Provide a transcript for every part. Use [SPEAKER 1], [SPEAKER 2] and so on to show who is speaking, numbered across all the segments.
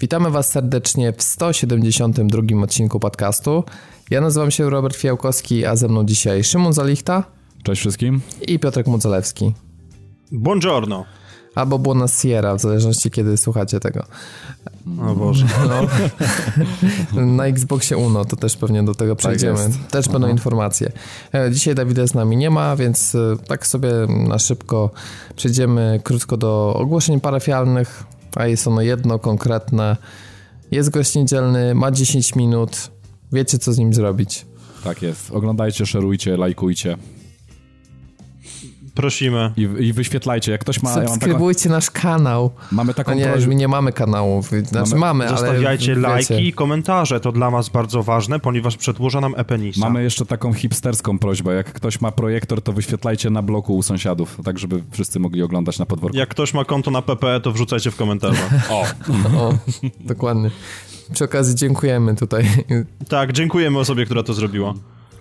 [SPEAKER 1] Witamy Was serdecznie w 172 odcinku podcastu. Ja nazywam się Robert Fiałkowski, a ze mną dzisiaj Szymon Zalichta.
[SPEAKER 2] Cześć wszystkim.
[SPEAKER 1] I Piotrek Mudzalewski.
[SPEAKER 3] Buongiorno.
[SPEAKER 1] Albo Buona Sierra, w zależności kiedy słuchacie tego.
[SPEAKER 3] O Boże.
[SPEAKER 1] No. Na Xboxie Uno, to też pewnie do tego przejdziemy.
[SPEAKER 2] Tak
[SPEAKER 1] też będą informacje. E, Dzisiaj Dawida z nami nie ma, więc e, tak sobie na szybko przejdziemy krótko do ogłoszeń parafialnych, a jest ono jedno konkretne. Jest gość niedzielny, ma 10 minut, wiecie co z nim zrobić.
[SPEAKER 2] Tak jest. Oglądajcie, szerujcie, lajkujcie
[SPEAKER 3] Prosimy.
[SPEAKER 2] i, i wyświetlajcie. Jak ktoś ma... Ja mam taką,
[SPEAKER 1] Subskrybujcie nasz kanał.
[SPEAKER 2] mamy taką
[SPEAKER 1] A nie,
[SPEAKER 2] prośbę...
[SPEAKER 1] my nie mamy kanałów. Znaczy mamy,
[SPEAKER 2] Mamy-
[SPEAKER 1] ale...
[SPEAKER 3] Zostawiajcie
[SPEAKER 1] wiecie.
[SPEAKER 3] lajki i komentarze, to dla nas bardzo ważne, ponieważ przedłuża nam Epenisa.
[SPEAKER 2] Mamy jeszcze taką hipsterską prośbę. Jak ktoś ma projektor, to wyświetlajcie na bloku u sąsiadów, tak żeby wszyscy mogli oglądać na podwórku.
[SPEAKER 3] Jak ktoś ma konto na PPE, to wrzucajcie w komentarzach.
[SPEAKER 2] O!
[SPEAKER 1] O, dokładnie. Przy okazji dziękujemy tutaj.
[SPEAKER 3] tak, dziękujemy osobie, która to zrobiła.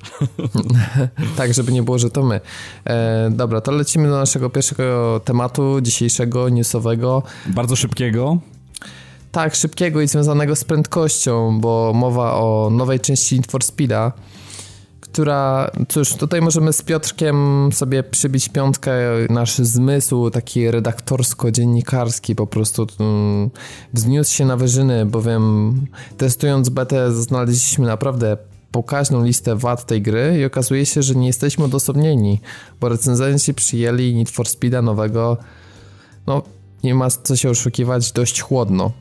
[SPEAKER 1] Tak, żeby nie było, że to my. E, dobra, to lecimy do naszego pierwszego tematu dzisiejszego, newsowego.
[SPEAKER 2] Bardzo szybkiego.
[SPEAKER 1] Tak, szybkiego i związanego z prędkością, bo mowa o nowej części Need for Speeda, która, cóż, tutaj możemy z Piotrkiem sobie przybić piątkę, nasz zmysł taki redaktorsko-dziennikarski po prostu mm, wzniósł się na wyżyny, bowiem testując betę znaleźliśmy naprawdę pokaźną listę wad tej gry i okazuje się, że nie jesteśmy odosobnieni, bo recenzenci przyjęli Need for Speeda nowego, no nie ma co się oszukiwać, dość chłodno.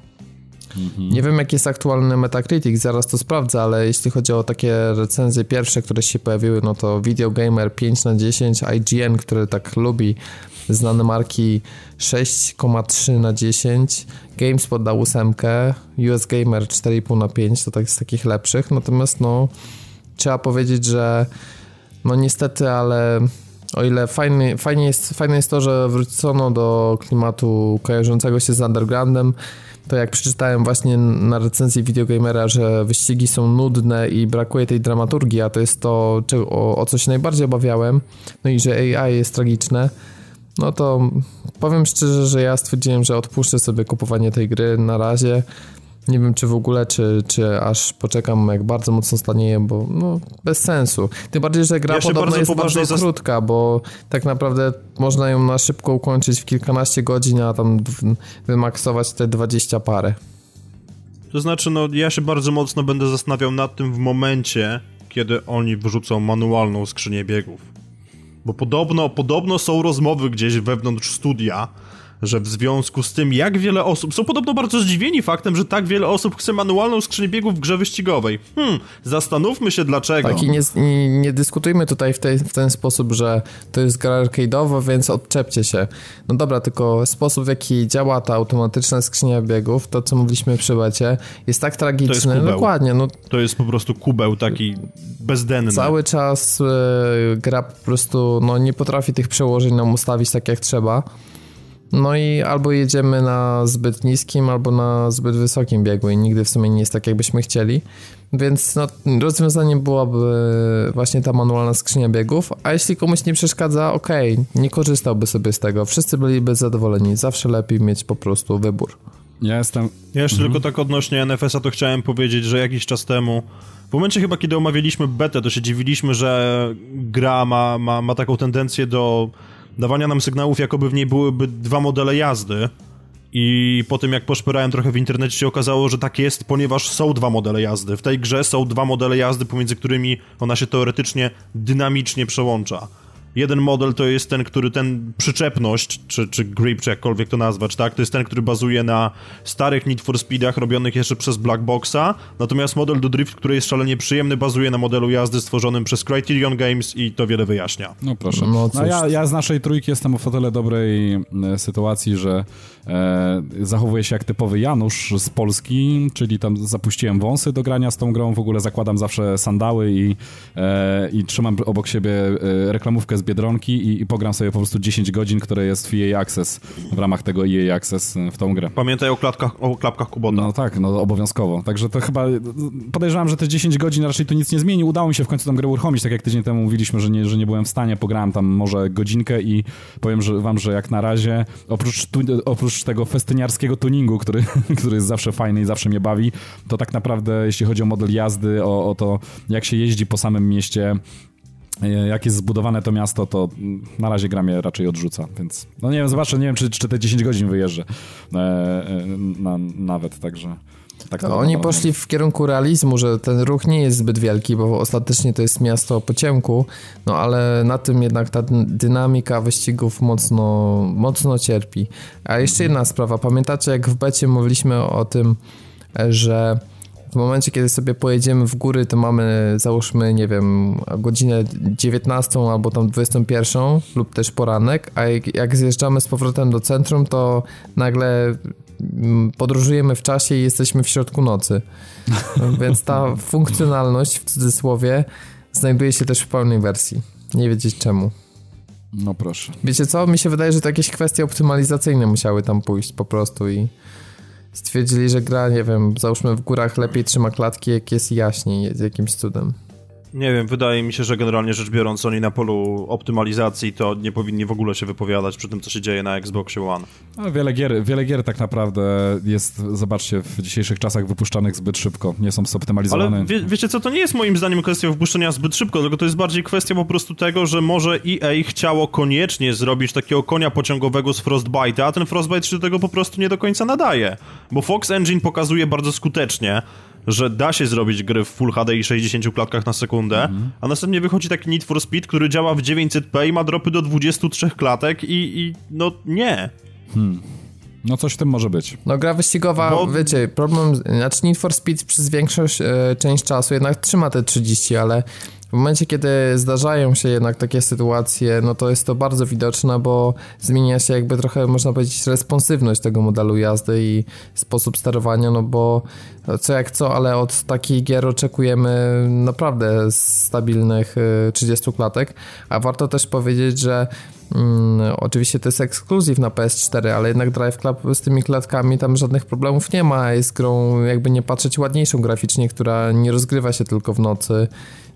[SPEAKER 1] Nie wiem, jaki jest aktualny Metacritic, zaraz to sprawdzę, ale jeśli chodzi o takie recenzje pierwsze, które się pojawiły, no to Video Gamer 5 na 10, IGN, który tak lubi znane marki 6,3 na 10, GameSpot dał 8, US Gamer 4,5 na 5, to tak z takich lepszych, natomiast no trzeba powiedzieć, że no niestety, ale o ile fajny, fajnie jest, fajne jest to, że wrócono do klimatu kojarzącego się z undergroundem, to jak przeczytałem właśnie na recenzji videogamera, że wyścigi są nudne i brakuje tej dramaturgii, a to jest to, o, o co się najbardziej obawiałem, no i że AI jest tragiczne, no to powiem szczerze, że ja stwierdziłem, że odpuszczę sobie kupowanie tej gry na razie. Nie wiem, czy w ogóle, czy, czy aż poczekam, jak bardzo mocno stanieje, bo no, bez sensu. Tym bardziej, że gra
[SPEAKER 3] Ja
[SPEAKER 1] podobno jest bardzo
[SPEAKER 3] zas-
[SPEAKER 1] krótka, bo tak naprawdę można ją na szybko ukończyć w kilkanaście godzin, a tam wymaksować te 20 parę.
[SPEAKER 3] To znaczy, no ja się bardzo mocno będę zastanawiał nad tym w momencie, kiedy oni wrzucą manualną skrzynię biegów. Bo podobno, podobno są rozmowy gdzieś wewnątrz studia, że w związku z tym, jak wiele osób... Są podobno bardzo zdziwieni faktem, że tak wiele osób chce manualną skrzynię biegów w grze wyścigowej. Hmm, zastanówmy się dlaczego.
[SPEAKER 1] Tak i nie, nie, nie dyskutujmy tutaj w, tej, w ten sposób, że to jest gra arcade'owa, więc odczepcie się. No dobra, tylko sposób w jaki działa ta automatyczna skrzynia biegów, to co mówiliśmy przy becie, jest tak tragiczny.
[SPEAKER 3] kubeł.
[SPEAKER 1] Dokładnie, no
[SPEAKER 3] To jest po prostu kubeł taki bezdenny.
[SPEAKER 1] cały czas e, gra po prostu no, nie potrafi tych przełożeń nam ustawić tak jak trzeba. No i albo jedziemy na zbyt niskim, albo na zbyt wysokim biegu i nigdy w sumie nie jest tak, jakbyśmy chcieli. Więc no, rozwiązaniem byłaby właśnie ta manualna skrzynia biegów, a jeśli komuś nie przeszkadza, okej, nie korzystałby sobie z tego. Wszyscy byliby zadowoleni. Zawsze lepiej mieć po prostu wybór.
[SPEAKER 2] Ja jestem...
[SPEAKER 3] Ja jeszcze tylko tak odnośnie NFS-a to chciałem powiedzieć, że jakiś czas temu, w momencie chyba kiedy omawialiśmy betę, to się dziwiliśmy, że gra ma, ma, ma taką tendencję do dawania nam sygnałów, jakoby w niej byłyby dwa modele jazdy. I po tym jak poszperałem trochę w internecie się okazało, że tak jest, ponieważ są dwa modele jazdy. W tej grze są dwa modele jazdy, pomiędzy którymi ona się teoretycznie dynamicznie przełącza. Jeden model to jest ten, który ten przyczepność, czy, czy grip, czy jakkolwiek to nazwać, tak? To jest ten, który bazuje na starych Need for Speedach robionych jeszcze przez Black Boxa, natomiast model do drift, który jest szalenie przyjemny, bazuje na modelu jazdy stworzonym przez Criterion Games i to wiele wyjaśnia.
[SPEAKER 2] No proszę.
[SPEAKER 1] No
[SPEAKER 2] No, ja, ja z naszej trójki jestem o tyle dobrej e, sytuacji, że e, zachowuję się jak typowy Janusz z Polski, czyli tam zapuściłem wąsy do grania z tą grą, w ogóle zakładam zawsze sandały i, e, i trzymam obok siebie e, reklamówkę z Biedronki i, i pogram sobie po prostu 10 godzin, które jest w EA Access, w ramach tego EA Access w tą grę.
[SPEAKER 3] Pamiętaj o, klatkach, o klapkach Kubota.
[SPEAKER 2] No tak, no obowiązkowo. Także to chyba, podejrzewam, że te 10 godzin raczej tu nic nie zmieni. Udało mi się w końcu tą grę uruchomić, tak jak tydzień temu mówiliśmy, że nie, że nie byłem w stanie, pograłem tam może godzinkę i powiem że wam, że jak na razie, oprócz, tu, oprócz tego festyniarskiego tuningu, który, który jest zawsze fajny i zawsze mnie bawi, to tak naprawdę jeśli chodzi o model jazdy, o, o to jak się jeździ po samym mieście, jak jest zbudowane to miasto, to na razie gra mnie raczej odrzuca, więc no nie wiem, zobaczę, nie wiem, czy, czy te 10 godzin wyjeżdżę e, e, na, nawet, także...
[SPEAKER 1] Tak to oni poszli w kierunku realizmu, że ten ruch nie jest zbyt wielki, bo ostatecznie to jest miasto po ciemku, no ale na tym jednak ta dynamika wyścigów mocno, mocno cierpi. A jeszcze jedna sprawa, pamiętacie jak w becie mówiliśmy o tym, że w momencie, kiedy sobie pojedziemy w góry, to mamy załóżmy, nie wiem, godzinę 19 albo tam 21 lub też poranek, a jak, jak zjeżdżamy z powrotem do centrum, to nagle mm, podróżujemy w czasie i jesteśmy w środku nocy. Więc ta funkcjonalność w cudzysłowie znajduje się też w pełnej wersji. Nie wiedzieć czemu.
[SPEAKER 2] No proszę.
[SPEAKER 1] Wiecie co? Mi się wydaje, że to jakieś kwestie optymalizacyjne musiały tam pójść po prostu i stwierdzili, że gra, nie wiem, załóżmy w górach lepiej trzyma klatki, jak jest jaśniej, jakimś cudem.
[SPEAKER 3] Nie wiem, wydaje mi się, że generalnie rzecz biorąc oni na polu optymalizacji to nie powinni w ogóle się wypowiadać przy tym, co się dzieje na Xboxie One.
[SPEAKER 2] No, wiele, gier, wiele gier tak naprawdę jest, zobaczcie, w dzisiejszych czasach wypuszczanych zbyt szybko, nie są zoptymalizowane.
[SPEAKER 3] Ale wie, wiecie co, to nie jest moim zdaniem kwestia wypuszczenia zbyt szybko, tylko to jest bardziej kwestia po prostu tego, że może EA chciało koniecznie zrobić takiego konia pociągowego z Frostbite'a, a ten Frostbite się do tego po prostu nie do końca nadaje. Bo Fox Engine pokazuje bardzo skutecznie, że da się zrobić gry w Full HD i 60 klatkach na sekundę, mhm. a następnie wychodzi taki Need for Speed, który działa w 900p i ma dropy do 23 klatek i, i no nie. Hmm.
[SPEAKER 2] No coś w tym może być.
[SPEAKER 1] No gra wyścigowa, Bo... wiecie, problem, znaczy Need for Speed przez większość e, część czasu jednak trzyma te 30, ale w momencie, kiedy zdarzają się jednak takie sytuacje, no to jest to bardzo widoczne, bo zmienia się jakby trochę, można powiedzieć, responsywność tego modelu jazdy i sposób sterowania, no bo co jak co, ale od takich gier oczekujemy naprawdę stabilnych 30 y, klatek, a warto też powiedzieć, że Mm, oczywiście to jest ekskluzyw na PS4, ale jednak Drive Club z tymi klatkami tam żadnych problemów nie ma. Jest grą, jakby nie patrzeć, ładniejszą graficznie, która nie rozgrywa się tylko w nocy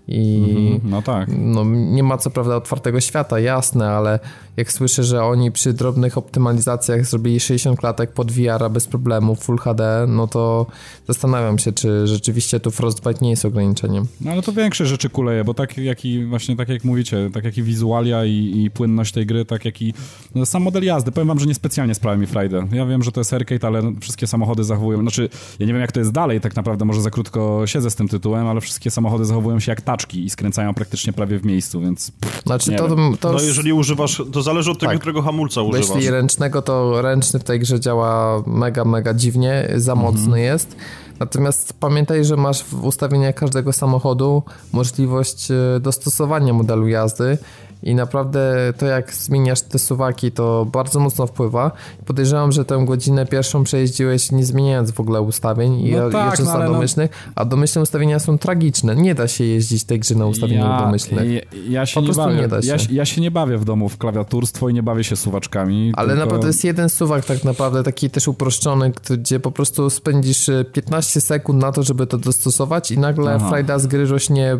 [SPEAKER 1] i
[SPEAKER 2] mhm, no tak.
[SPEAKER 1] No, nie ma co prawda otwartego świata, jasne, ale jak słyszę, że oni przy drobnych optymalizacjach zrobili 60 klatek pod VR bez problemu, Full HD, no to zastanawiam się, czy rzeczywiście tu Frostbite nie jest ograniczeniem.
[SPEAKER 2] No ale to większe rzeczy kuleje, bo tak jak i właśnie tak jak mówicie, tak jak i wizualia i, i płynność tej gry, tak jak i no, sam model jazdy. Powiem wam, że niespecjalnie sprawia mi Friday. Ja wiem, że to jest arcade, ale wszystkie samochody zachowują, znaczy ja nie wiem jak to jest dalej, tak naprawdę może za krótko siedzę z tym tytułem, ale wszystkie samochody zachowują się jak i skręcają praktycznie prawie w miejscu, więc pff,
[SPEAKER 1] Znaczy to, to...
[SPEAKER 3] No jeżeli używasz, to zależy od tego, tak. którego hamulca używasz.
[SPEAKER 1] Bo jeśli ręcznego, to ręczny w tej grze działa mega, mega dziwnie, za mhm. mocny jest. Natomiast pamiętaj, że masz w ustawieniach każdego samochodu możliwość e, dostosowania modelu jazdy i naprawdę to jak zmieniasz te suwaki to bardzo mocno wpływa. Podejrzewam, że tę godzinę pierwszą przejeździłeś nie zmieniając w ogóle ustawień i no tak, no, domyślnych, no... a domyślne ustawienia są tragiczne. Nie da się jeździć tej grze na ustawieniach ja, domyślnych.
[SPEAKER 2] Ja, ja się po nie bawię. Nie da się. Ja, ja, się nie bawię w domu w klawiaturstwo i nie bawię się suwaczkami.
[SPEAKER 1] Ale tylko... naprawdę jest jeden suwak tak naprawdę taki też uproszczony, gdzie po prostu spędzisz 15 sekund na to, żeby to dostosować i nagle Aha. frajda z gry rośnie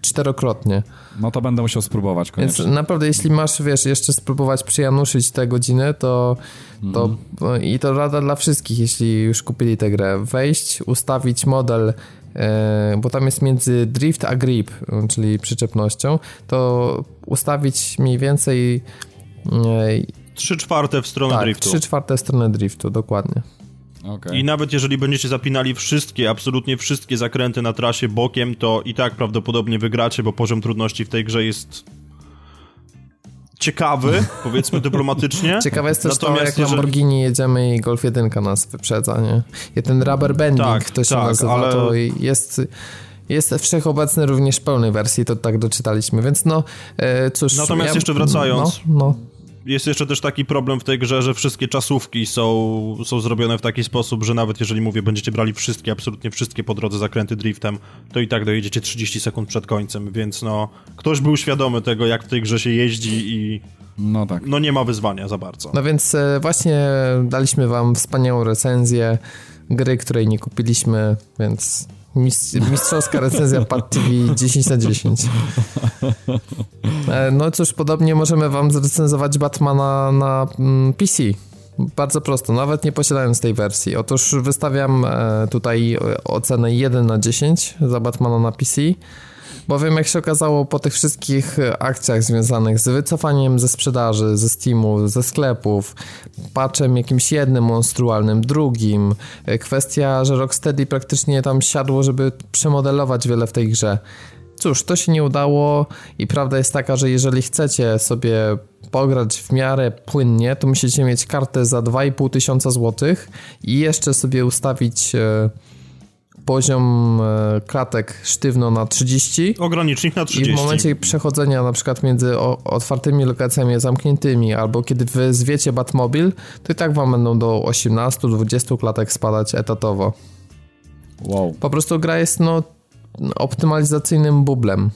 [SPEAKER 1] czterokrotnie.
[SPEAKER 2] No to będę musiał spróbować koniecznie.
[SPEAKER 1] Więc naprawdę, jeśli masz, wiesz, jeszcze spróbować przyjanuszyć te godziny, to, to mm. i to rada dla wszystkich, jeśli już kupili tę grę. Wejść, ustawić model e, bo tam jest między drift a grip, czyli przyczepnością, to ustawić mniej więcej
[SPEAKER 3] e, Trzy czwarte w stronę
[SPEAKER 1] tak,
[SPEAKER 3] driftu.
[SPEAKER 1] Trzy czwarte w stronę driftu, dokładnie.
[SPEAKER 3] Okay. I nawet jeżeli będziecie zapinali wszystkie, absolutnie wszystkie zakręty na trasie bokiem, to i tak prawdopodobnie wygracie, bo poziom trudności w tej grze jest ciekawy, powiedzmy dyplomatycznie.
[SPEAKER 1] Ciekawe jest też Natomiast to, jak jeżeli... Lamborghini jedziemy i Golf 1 nas wyprzedza, nie? I ten rubber banding, tak, to się tak, nazywa, ale... to jest jest wszechobecny również w pełnej wersji, to tak doczytaliśmy, więc no e, cóż...
[SPEAKER 3] Natomiast ja... jeszcze wracając...
[SPEAKER 1] No, no.
[SPEAKER 3] Jest jeszcze też taki problem w tej grze, że wszystkie czasówki są, są zrobione w taki sposób, że nawet jeżeli mówię, będziecie brali wszystkie, absolutnie wszystkie po drodze zakręty driftem, to i tak dojedziecie 30 sekund przed końcem, więc no, ktoś był świadomy tego, jak w tej grze się jeździ i
[SPEAKER 2] no tak.
[SPEAKER 3] No nie ma wyzwania za bardzo.
[SPEAKER 1] No więc e, właśnie daliśmy wam wspaniałą recenzję gry, której nie kupiliśmy, więc mistrzowska recenzja Pad TV 10 na 10. E, no cóż, podobnie możemy wam zrecenzować Batmana na mm, PC. Bardzo prosto, nawet nie posiadając tej wersji. Otóż wystawiam e, tutaj ocenę 1 na 10 za Batmana na PC. Bowiem jak się okazało po tych wszystkich akcjach związanych z wycofaniem ze sprzedaży, ze Steamu, ze sklepów, patchem jakimś jednym monstrualnym, drugim, kwestia, że Rocksteady praktycznie tam siadło, żeby przemodelować wiele w tej grze. Cóż, to się nie udało i prawda jest taka, że jeżeli chcecie sobie pograć w miarę płynnie, to musicie mieć kartę za 2,5 tysiąca złotych i jeszcze sobie ustawić e, poziom e, klatek sztywno na 30.
[SPEAKER 3] Ogranicznik na 30.
[SPEAKER 1] I w momencie przechodzenia na przykład między otwartymi lokacjami a zamkniętymi, albo kiedy wy zwiecie Batmobil, to i tak wam będą do 18-20 klatek spadać etatowo.
[SPEAKER 2] Wow.
[SPEAKER 1] Po prostu gra jest no optymalizacyjnym bublem.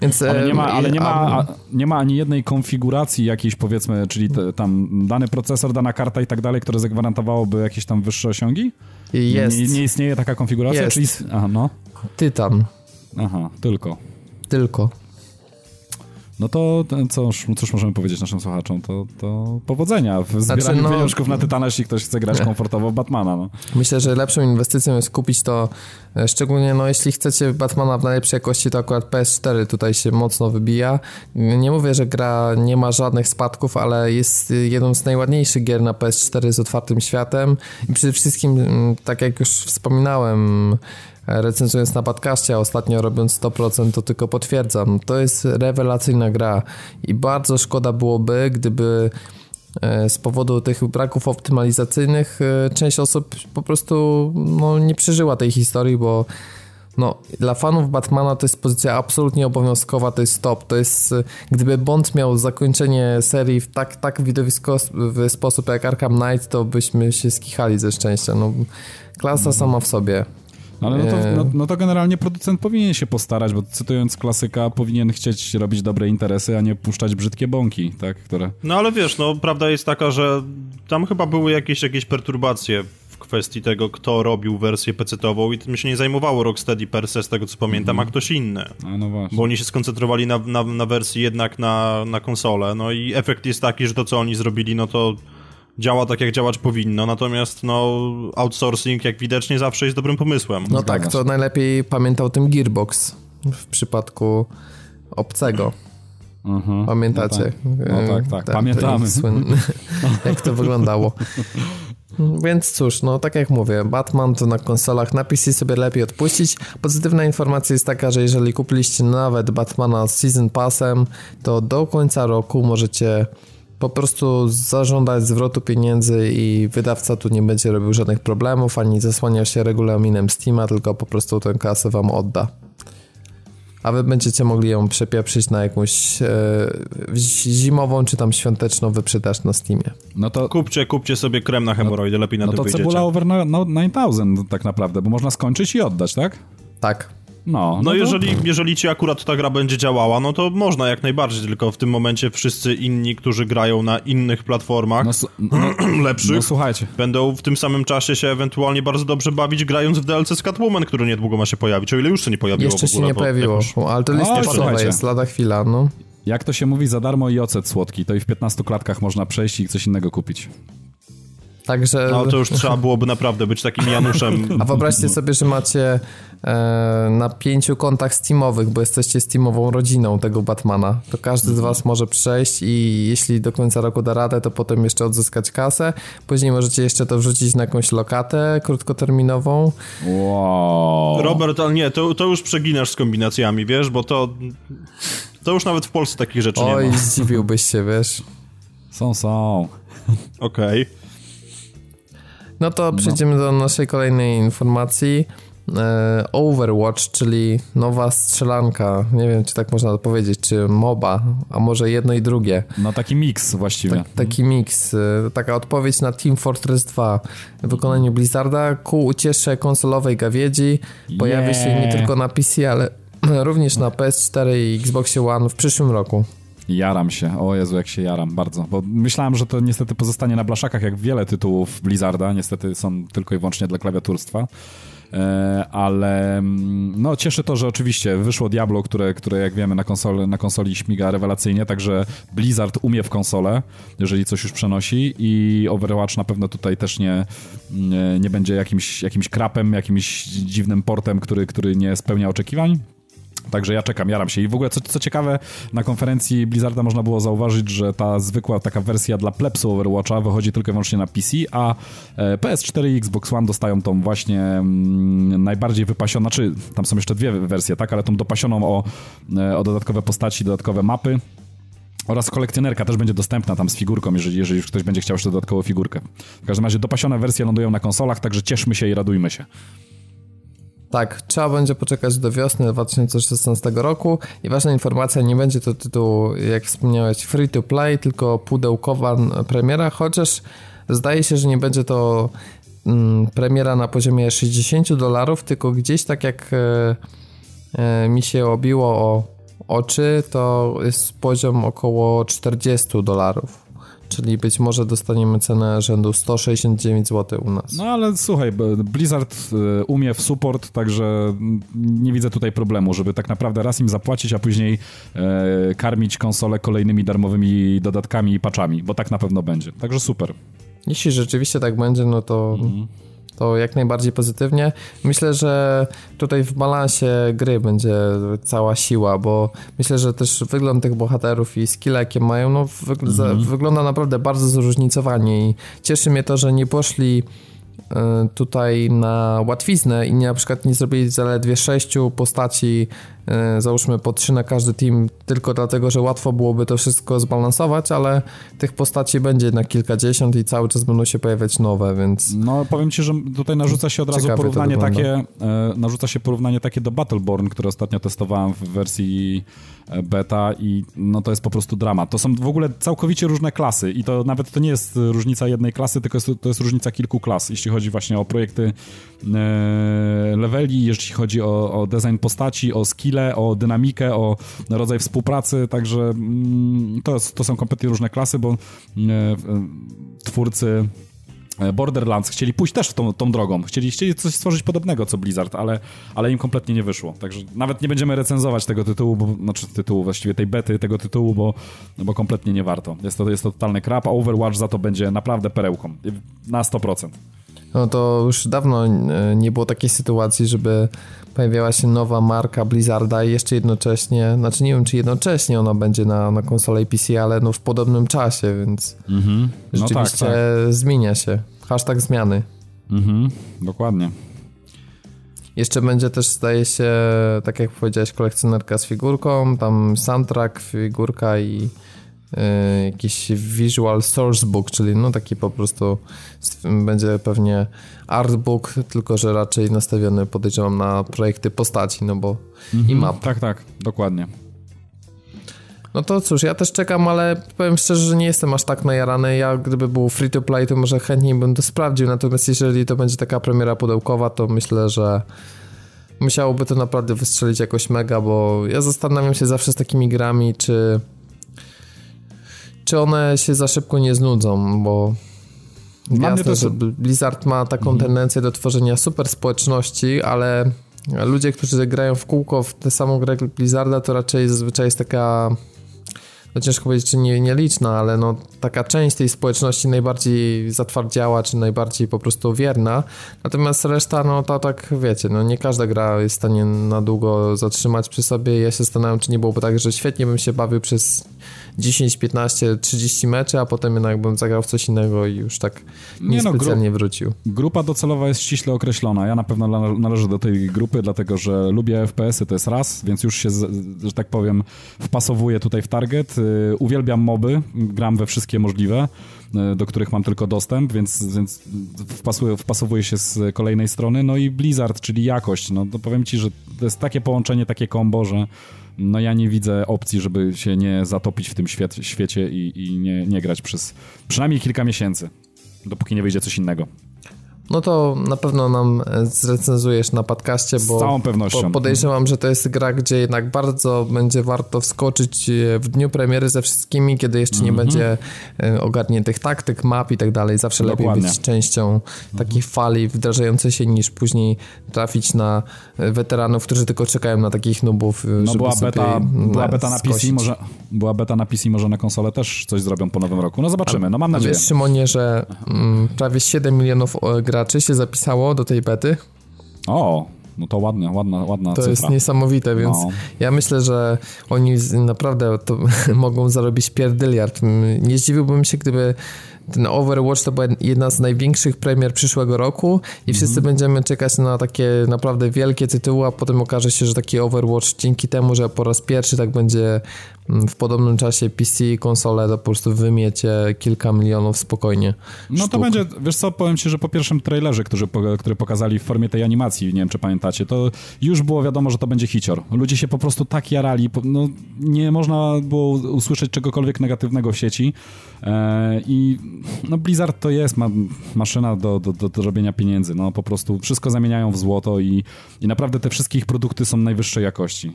[SPEAKER 2] Więc, ale nie ma, ale nie ma, nie ma ani jednej konfiguracji jakiejś powiedzmy, czyli te, tam dany procesor, dana karta i tak dalej, które zagwarantowałoby jakieś tam wyższe osiągi?
[SPEAKER 1] Jest.
[SPEAKER 2] Nie, nie istnieje taka konfiguracja?
[SPEAKER 1] Jest.
[SPEAKER 2] Czyli... Aha, no.
[SPEAKER 1] Tytan.
[SPEAKER 2] Aha, tylko.
[SPEAKER 1] Tylko.
[SPEAKER 2] No to cóż, cóż możemy powiedzieć naszym słuchaczom? To, to powodzenia w zbieraniu znaczy, no, pieniążków na Tytana, jeśli ktoś chce grać komfortowo Batmana. No.
[SPEAKER 1] Myślę, że lepszą inwestycją jest kupić to, e, szczególnie no, jeśli chcecie Batmana w najlepszej jakości, to akurat PS4 tutaj się mocno wybija. Nie mówię, że gra nie ma żadnych spadków, ale jest jedną z najładniejszych gier na PS4 z otwartym światem i przede wszystkim, tak jak już wspominałem, recenzując na podcaście, a ostatnio robiąc 100%, to tylko potwierdzam. To jest rewelacyjna gra i bardzo szkoda byłoby, gdyby e, z powodu tych braków optymalizacyjnych e, część osób po prostu no, nie przeżyła tej historii, bo no, dla fanów Batmana to jest pozycja absolutnie obowiązkowa, to jest top. To jest, e, gdyby Bond miał zakończenie serii w tak, tak widowiskowy sposób jak Arkham Knight, to byśmy się skichali ze szczęścia. No, klasa sama w sobie.
[SPEAKER 2] Ale no to, no, no to, generalnie producent powinien się postarać, bo cytując klasyka, powinien chcieć robić dobre interesy, a nie puszczać brzydkie bąki, tak, które...
[SPEAKER 3] No ale wiesz, no prawda jest taka, że tam chyba były jakieś, jakieś perturbacje w kwestii tego, kto robił wersję PC-ową i tym się nie zajmowało Rocksteady per se, z tego co pamiętam, mm. a ktoś inny.
[SPEAKER 2] A no właśnie.
[SPEAKER 3] Bo oni się skoncentrowali na, na, na wersji jednak na, na konsolę, no i efekt jest taki, że to co oni zrobili, no to działa tak, jak działać powinno, natomiast no, outsourcing, jak widocznie, zawsze jest dobrym pomysłem.
[SPEAKER 1] No tak, to najlepiej pamiętał tym Gearbox w przypadku obcego. Mhm, Pamiętacie?
[SPEAKER 2] No tak, no tak, tak. Ten, pamiętamy. Słynny,
[SPEAKER 1] jak to wyglądało. Więc cóż, no tak jak mówię, Batman to na konsolach, na PC sobie lepiej odpuścić. Pozytywna informacja jest taka, że jeżeli kupiliście nawet Batmana z Season Passem, to do końca roku możecie po prostu zażądać zwrotu pieniędzy i wydawca tu nie będzie robił żadnych problemów, ani zasłaniał się regulaminem Steama, tylko po prostu tę kasę wam odda. A wy będziecie mogli ją przepieprzyć na jakąś e, zimową czy tam świąteczną wyprzedaż na Steamie.
[SPEAKER 3] No to kupcie, kupcie sobie krem na hemoroidy, lepiej na
[SPEAKER 2] no
[SPEAKER 3] to
[SPEAKER 2] No to cebula over 9000 tak naprawdę, bo można skończyć i oddać, tak?
[SPEAKER 1] Tak.
[SPEAKER 3] No, no, no jeżeli, jeżeli ci akurat ta gra będzie działała, no to można jak najbardziej, tylko w tym momencie wszyscy inni, którzy grają na innych platformach no, no, lepszych, no,
[SPEAKER 2] słuchajcie.
[SPEAKER 3] będą w tym samym czasie się ewentualnie bardzo dobrze bawić grając w DLC z Catwoman, który niedługo ma się pojawić, o ile już się nie pojawiło
[SPEAKER 1] Jeszcze się nie pojawiło, ale to listopadowe jest, lada chwila, no.
[SPEAKER 2] Jak to się mówi, za darmo i ocet słodki, to i w 15 klatkach można przejść i coś innego kupić.
[SPEAKER 1] Także...
[SPEAKER 3] No to już trzeba byłoby naprawdę być takim Januszem.
[SPEAKER 1] A wyobraźcie sobie, że macie e, na pięciu kontach Steamowych, bo jesteście Steamową rodziną tego Batmana. To każdy z was może przejść i jeśli do końca roku da radę, to potem jeszcze odzyskać kasę. Później możecie jeszcze to wrzucić na jakąś lokatę krótkoterminową.
[SPEAKER 2] Wow.
[SPEAKER 3] Robert, ale nie, to, to już przeginasz z kombinacjami, wiesz, bo to... To już nawet w Polsce takich rzeczy
[SPEAKER 1] Oj,
[SPEAKER 3] nie ma.
[SPEAKER 1] Oj, zdziwiłbyś się, wiesz.
[SPEAKER 2] Są, są.
[SPEAKER 3] Okej. Okay.
[SPEAKER 1] No to przejdziemy no. do naszej kolejnej informacji. e, Overwatch, czyli nowa strzelanka. Nie wiem, czy tak można powiedzieć, czy MOBA, a może jedno i drugie.
[SPEAKER 2] No taki miks właściwie. Tak,
[SPEAKER 1] taki miks. E, taka odpowiedź na Team Fortress 2 w wykonaniu Blizzarda ku uciesze konsolowej gawiedzi. Pojawi yeah. się nie tylko na PC, ale również na PS4 i Xbox One w przyszłym roku.
[SPEAKER 2] Jaram się, o Jezu, jak się jaram, bardzo. Bo myślałem, że to niestety pozostanie na blaszakach, jak wiele tytułów Blizzarda, niestety są tylko i wyłącznie dla klawiaturstwa. E, ale mm, no cieszy to, że oczywiście wyszło Diablo, które, które jak wiemy na, konsoli, na konsoli śmiga rewelacyjnie, także Blizzard umie w konsolę, jeżeli coś już przenosi i Overwatch na pewno tutaj też nie, nie, nie będzie jakimś, jakimś krapem, jakimś dziwnym portem, który, który nie spełnia oczekiwań. Także ja czekam, jaram się. I w ogóle, co, co ciekawe, na konferencji Blizzarda można było zauważyć, że ta zwykła taka wersja dla plebsu Overwatcha wychodzi tylko i wyłącznie na PC, a e, PS4 i Xbox One dostają tą właśnie mm, najbardziej wypasioną, znaczy tam są jeszcze dwie wersje, tak, ale tą dopasioną o, e, o dodatkowe postaci, dodatkowe mapy. Oraz kolekcjonerka też będzie dostępna tam z figurką, jeżeli, jeżeli już ktoś będzie chciał jeszcze dodatkową figurkę. W każdym razie dopasione wersje lądują na konsolach, także cieszmy się i radujmy się.
[SPEAKER 1] Tak, trzeba będzie poczekać do wiosny 2016 roku i ważna informacja, nie będzie to tytuł, jak wspomniałeś, free to play, tylko pudełkowa premiera, chociaż zdaje się, że nie będzie to mm, premiera na poziomie 60 dolarów, tylko gdzieś tak jak e, e, mi się obiło o oczy, to jest poziom około 40 dolarów. Czyli być może dostaniemy cenę rzędu 169 zł u nas.
[SPEAKER 2] No ale słuchaj, Blizzard y, umie w support, także nie widzę tutaj problemu, żeby tak naprawdę raz im zapłacić, a później e, karmić konsolę kolejnymi darmowymi dodatkami i patchami, bo tak na pewno będzie. Także super.
[SPEAKER 1] Jeśli rzeczywiście tak będzie, no to mhm to jak najbardziej pozytywnie. Myślę, że tutaj w balansie gry będzie cała siła, bo myślę, że też wygląd tych bohaterów i skill jakie mają, no mhm. wygląda naprawdę bardzo zróżnicowanie i cieszy mnie to, że nie poszli E, tutaj na łatwiznę i na przykład nie zrobili zaledwie sześciu postaci, załóżmy po trzy na każdy team, tylko dlatego, że łatwo byłoby to wszystko zbalansować, ale tych postaci będzie na kilkadziesiąt i cały czas będą się pojawiać nowe, więc...
[SPEAKER 2] No powiem ci, że tutaj narzuca się od razu porównanie takie, e, narzuca się porównanie takie do Battleborn, które ostatnio testowałem w wersji beta i no to jest po prostu drama. To są w ogóle całkowicie różne klasy i to nawet to nie jest różnica jednej klasy, tylko jest, to jest różnica kilku klas, jeśli chodzi właśnie o projekty e, leveli, jeśli chodzi o, o design postaci, o o dynamikę, o rodzaj współpracy, także mm, to, to są kompletnie różne klasy, bo e, twórcy E, Borderlands chcieli pójść też tą, tą drogą. Chcieli, chcieli coś stworzyć podobnego co Blizzard, ale, ale im kompletnie nie wyszło. Także nawet nie będziemy recenzować tego tytułu, bo, znaczy tytułu, właściwie tej bety tego tytułu, bo, bo kompletnie nie warto. Jest to, jest to totalny krap, a Overwatch za to będzie naprawdę perełką. Na 100%.
[SPEAKER 1] No to już dawno e, nie było takiej sytuacji, żeby pojawiała się nowa marka Blizzarda i jeszcze jednocześnie, znaczy nie wiem czy jednocześnie ona będzie na, na konsolę PC, ale no w podobnym czasie, więc mhm. no rzeczywiście tak, tak. zmienia się. Hashtag zmiany.
[SPEAKER 2] Mhm, dokładnie.
[SPEAKER 1] Jeszcze będzie też, zdaje się, tak jak powiedziałeś, kolekcjonerka z figurką, tam soundtrack, figurka i jakiś visual source book, czyli no taki po prostu będzie pewnie artbook, tylko że raczej nastawiony podejrzewam na projekty postaci, no bo mhm, i map.
[SPEAKER 2] Tak, tak, dokładnie.
[SPEAKER 1] No to cóż, ja też czekam, ale powiem szczerze, że nie jestem aż tak najarany. Ja gdyby był free to play, to może chętniej bym to sprawdził. Natomiast jeżeli to będzie taka premiera pudełkowa, to myślę, że musiałoby to naprawdę wystrzelić jakoś mega, bo ja zastanawiam się zawsze z takimi grami, czy czy one się za szybko nie znudzą, bo jasne, to... że Blizzard ma taką mhm. tendencję do tworzenia super społeczności, ale ludzie, którzy grają w kółko w tę samą grę Blizzarda, to raczej zazwyczaj jest taka no ciężko powiedzieć, czy nie, nieliczna, ale no taka część tej społeczności najbardziej zatwardziała, czy najbardziej po prostu wierna. Natomiast reszta, no to tak wiecie, no nie każda gra jest w stanie na długo zatrzymać przy sobie. Ja się zastanawiam, czy nie byłoby tak, że świetnie bym się bawił przez 10, 15, 30 meczy, a potem jednak bym zagrał w coś innego i już tak niespecjalnie nie no, gru wrócił.
[SPEAKER 2] Grupa docelowa jest ściśle określona. Ja na pewno należę do tej grupy, dlatego że lubię FPS-y, to jest raz, więc już się, że tak powiem, wpasowuję tutaj w target. Y, uwielbiam moby, gram we wszystkie możliwe. E, do których mam tylko dostęp, więc, więc wpasuję, wpasowuję się z kolejnej strony. No i Blizzard, czyli jakość. No to powiem ci, że to jest takie połączenie, takie kombo, że no ja nie widzę opcji, żeby się nie zatopić w tym świecie i, i nie, nie grać przez przynajmniej kilka miesięcy, dopóki nie wyjdzie coś innego.
[SPEAKER 1] No to na pewno nam e, zrecenzujesz na podcaście, bo
[SPEAKER 2] Z całą pewnością.
[SPEAKER 1] podejrzewam, że to jest gra, gdzie jednak bardzo będzie warto wskoczyć e, w dniu premiery ze wszystkimi, kiedy jeszcze nie mm -hmm. będzie e, ogarniętych taktyk, map i tak dalej. Zawsze Dokładnie. lepiej być częścią mm -hmm. takiej fali wdrażającej się, niż później trafić na weteranów, którzy tylko czekają na takich nubów,
[SPEAKER 2] no była beta, była beta na PC, może, była beta na PC, może na konsolę też coś zrobią po nowym roku. No zobaczymy, no mam nadzieję.
[SPEAKER 1] A wiesz, Szymonie, że mm, prawie 7 milionów gra graczy się zapisało do tej bety.
[SPEAKER 2] O, no to ładna, ładna, ładna
[SPEAKER 1] To
[SPEAKER 2] cyfra.
[SPEAKER 1] jest niesamowite, więc no. ja myślę, że oni naprawdę to mogą zarobić pierdyliard. Nie zdziwiłbym się, gdyby ten Overwatch to była jedna z największych premier przyszłego roku i wszyscy mm-hmm. będziemy czekać na takie naprawdę wielkie tytuły, a potem okaże się, że taki Overwatch dzięki temu, że po raz pierwszy tak będzie mm, w podobnym czasie PC i konsole, to po prostu wymiecie kilka milionów spokojnie.
[SPEAKER 2] No sztuk. to będzie, wiesz co, powiem ci, że po pierwszym trailerze, który, który pokazali w formie tej animacji, nie wiem czy pamiętacie, to już było wiadomo, że to będzie hicior. Ludzie się po prostu tak jarali, no nie można było usłyszeć czegokolwiek negatywnego w sieci e, i no Blizzard to jest ma, maszyna do, do, do, do, robienia pieniędzy, no po prostu wszystko zamieniają w złoto i, i naprawdę te wszystkie ich produkty są najwyższej jakości.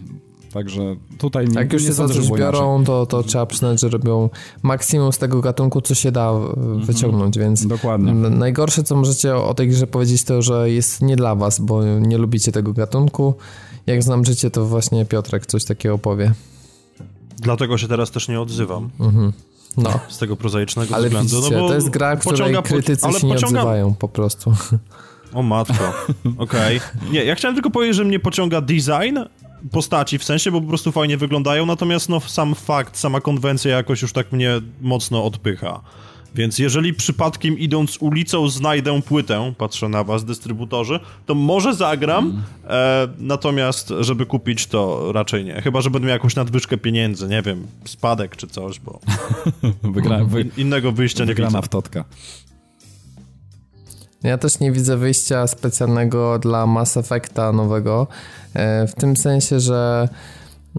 [SPEAKER 2] Także tutaj nie
[SPEAKER 1] Jak już się za coś biorą, to, to trzeba przyznać, że robią maksimum z tego gatunku, co się da mhm. wyciągnąć, więc
[SPEAKER 2] Dokładnie.
[SPEAKER 1] najgorsze, co możecie o tej grze powiedzieć, to, że jest nie dla was, bo nie lubicie tego gatunku. Jak znam życie, to właśnie Piotrek coś takiego powie.
[SPEAKER 3] Dlatego się teraz też nie odzywam. Mhm. No. Z tego prozaicznego
[SPEAKER 1] ale
[SPEAKER 3] względu.
[SPEAKER 1] Widzicie, no to jest gra, której krytycy ale się nie pociąga... odzywają po prostu.
[SPEAKER 3] O matko, okej. Okay. Nie, ja chciałem tylko powiedzieć, że mnie pociąga design postaci, w sensie, bo po prostu fajnie wyglądają, natomiast no sam fakt, sama konwencja jakoś już tak mnie mocno odpycha. Więc jeżeli przypadkiem idąc ulicą znajdę płytę, patrzę na was, dystrybutorzy, to może zagram, mm. e, natomiast żeby kupić to raczej nie. Chyba, że będę miał jakąś nadwyżkę pieniędzy, nie wiem, spadek czy coś, bo Wygra, wy, innego wyjścia nie widzę.
[SPEAKER 2] w totka.
[SPEAKER 1] Ja też nie widzę wyjścia specjalnego dla Mass Effecta nowego, e, w tym sensie, że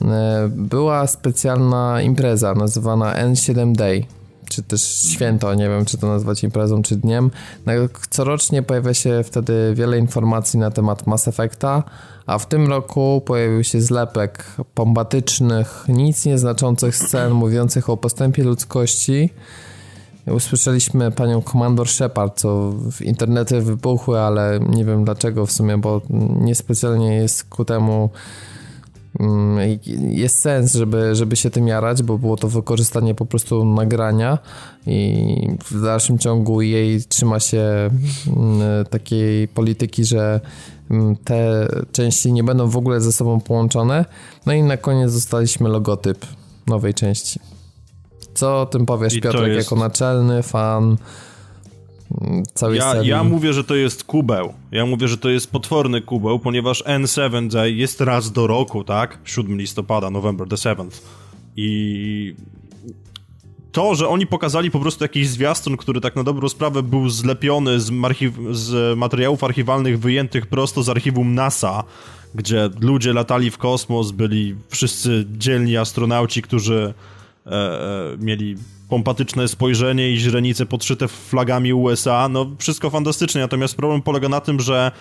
[SPEAKER 1] e, była specjalna impreza nazywana N7 Day czy też święto, nie wiem czy to nazwać imprezą czy dniem. No, corocznie pojawia się wtedy wiele informacji na temat Mass Effecta, a w tym roku pojawił się zlepek bombatycznych, nic nieznaczących scen mówiących o postępie ludzkości. Usłyszeliśmy panią Komandor Shepard, co w internety wybuchły, ale nie wiem dlaczego w sumie, bo niespecjalnie jest ku temu Mm, jest sens, żeby, żeby się tym jarać, bo było to wykorzystanie po prostu nagrania i w dalszym ciągu jej trzyma się mm, takiej polityki, że mm, te części nie będą w ogóle ze sobą połączone. No i na koniec dostaliśmy logotyp nowej części. Co o tym powiesz, I Piotrek, jest... jako naczelny fan całej
[SPEAKER 3] ja,
[SPEAKER 1] serii.
[SPEAKER 3] Ja mówię, że to jest kubeł. Ja mówię, że to jest potworny kubeł, ponieważ N7 Day jest raz do roku, tak? 7 listopada, November the 7th. I to, że oni pokazali po prostu jakiś zwiastun, który tak na dobrą sprawę był zlepiony z, z materiałów archiwalnych wyjętych prosto z archiwum NASA, gdzie ludzie latali w kosmos, byli wszyscy dzielni astronauci, którzy e, e, mieli pompatyczne spojrzenie i źrenice podszyte flagami USA, no wszystko fantastycznie, natomiast problem polega na tym, że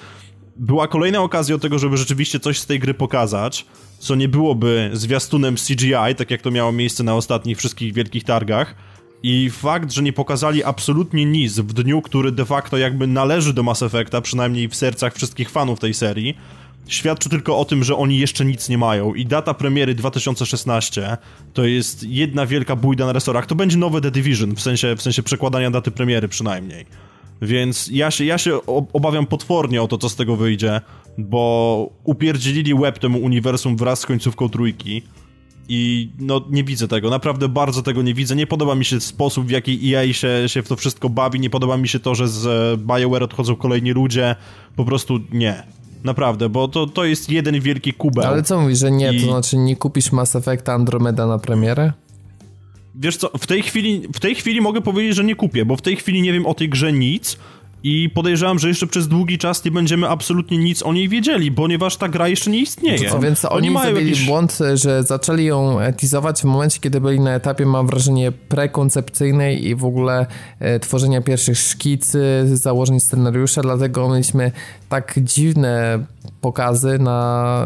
[SPEAKER 3] była kolejna okazja do tego, żeby rzeczywiście coś z tej gry pokazać, co nie byłoby zwiastunem CGI, tak jak to miało miejsce na ostatnich wszystkich wielkich targach, i fakt, że nie pokazali absolutnie nic w dniu, który de facto jakby należy do Mass Effecta, przynajmniej w sercach wszystkich fanów tej serii, świadczy tylko o tym, że oni jeszcze nic nie mają i data premiery 2016 to jest jedna wielka bójda na resorach. To będzie nowe The Division, w sensie, w sensie przekładania daty premiery przynajmniej. Więc ja się, ja się obawiam potwornie o to, co z tego wyjdzie, bo upierdzielili web temu uniwersum wraz z końcówką trójki I no nie widzę tego, naprawdę bardzo tego nie widzę. Nie podoba mi się sposób, w jaki EA się, się w to wszystko bawi, nie podoba mi się to, że z BioWare odchodzą kolejni ludzie. Po prostu nie. Naprawdę, bo to, to jest jeden wielki kubeł.
[SPEAKER 1] Ale co mówisz, że nie, I... to znaczy nie kupisz Mass Effect Andromeda na premierę?
[SPEAKER 3] Wiesz co, w tej chwili, w tej chwili mogę powiedzieć, że nie kupię, bo w tej chwili nie wiem o tej grze nic, i podejrzewam, że jeszcze przez długi czas nie będziemy absolutnie nic o niej wiedzieli, ponieważ ta gra jeszcze nie istnieje.
[SPEAKER 1] To, więc oni, oni mają jakiś... błąd, że zaczęli ją teasować w momencie, kiedy byli na etapie, mam wrażenie, prekoncepcyjnej i w ogóle e, tworzenia pierwszych szkicy, założeń scenariusza, dlatego mieliśmy tak dziwne pokazy na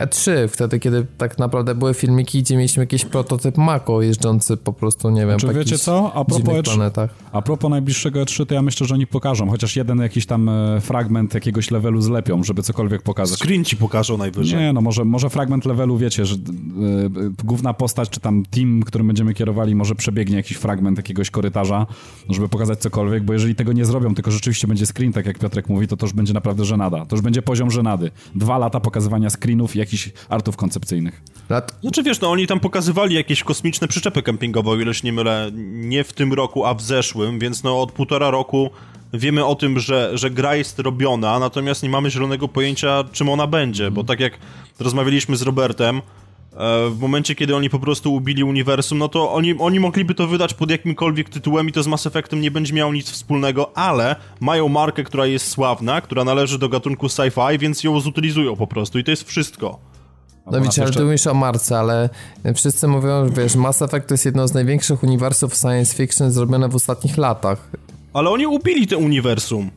[SPEAKER 1] E3, e wtedy kiedy tak naprawdę były filmiki, gdzie mieliśmy jakiś prototyp Mako jeżdżący po prostu, nie wiem,
[SPEAKER 2] Czy po wiecie co? A propos, E3, planetach. a propos najbliższego E3, to ja myślę, że oni pokażą, chociaż jeden jakiś tam e, fragment jakiegoś levelu zlepią, żeby cokolwiek pokazać.
[SPEAKER 3] Screen ci pokażą najwyżej.
[SPEAKER 2] Nie, no może, może fragment levelu, wiecie, że yy, główna postać, czy tam team, którym będziemy kierowali, może przebiegnie jakiś fragment jakiegoś korytarza, żeby pokazać cokolwiek, bo jeżeli tego nie zrobią, tylko rzeczywiście będzie screen, tak jak Piotrek mówi, to to już będzie naprawdę żenada. To już będzie poziom żenady. Dwa lata pokazywania screenów i jakichś artów koncepcyjnych.
[SPEAKER 3] Lat... Znaczy wiesz, no oni tam pokazywali jakieś kosmiczne przyczepy kempingowe, o ile się nie mylę, nie w tym roku, a w zeszłym, więc no od półtora roku wiemy o tym, że, że gra jest robiona, natomiast nie mamy zielonego pojęcia, czym ona będzie, bo tak jak rozmawialiśmy z Robertem, w momencie, kiedy oni po prostu ubili uniwersum, no to oni, oni mogliby to wydać pod jakimkolwiek tytułem i to z Mass Effectem nie będzie miało nic wspólnego, ale mają markę, która jest sławna, która należy do gatunku sci-fi, więc ją zutylizują po prostu i to jest wszystko.
[SPEAKER 1] No widzicie, ale ty mówisz o Marce, ale wszyscy mówią, że wiesz, Mass Effect to jest jedno z największych uniwersów science fiction zrobione w ostatnich latach.
[SPEAKER 3] Ale oni ubili te uniwersum.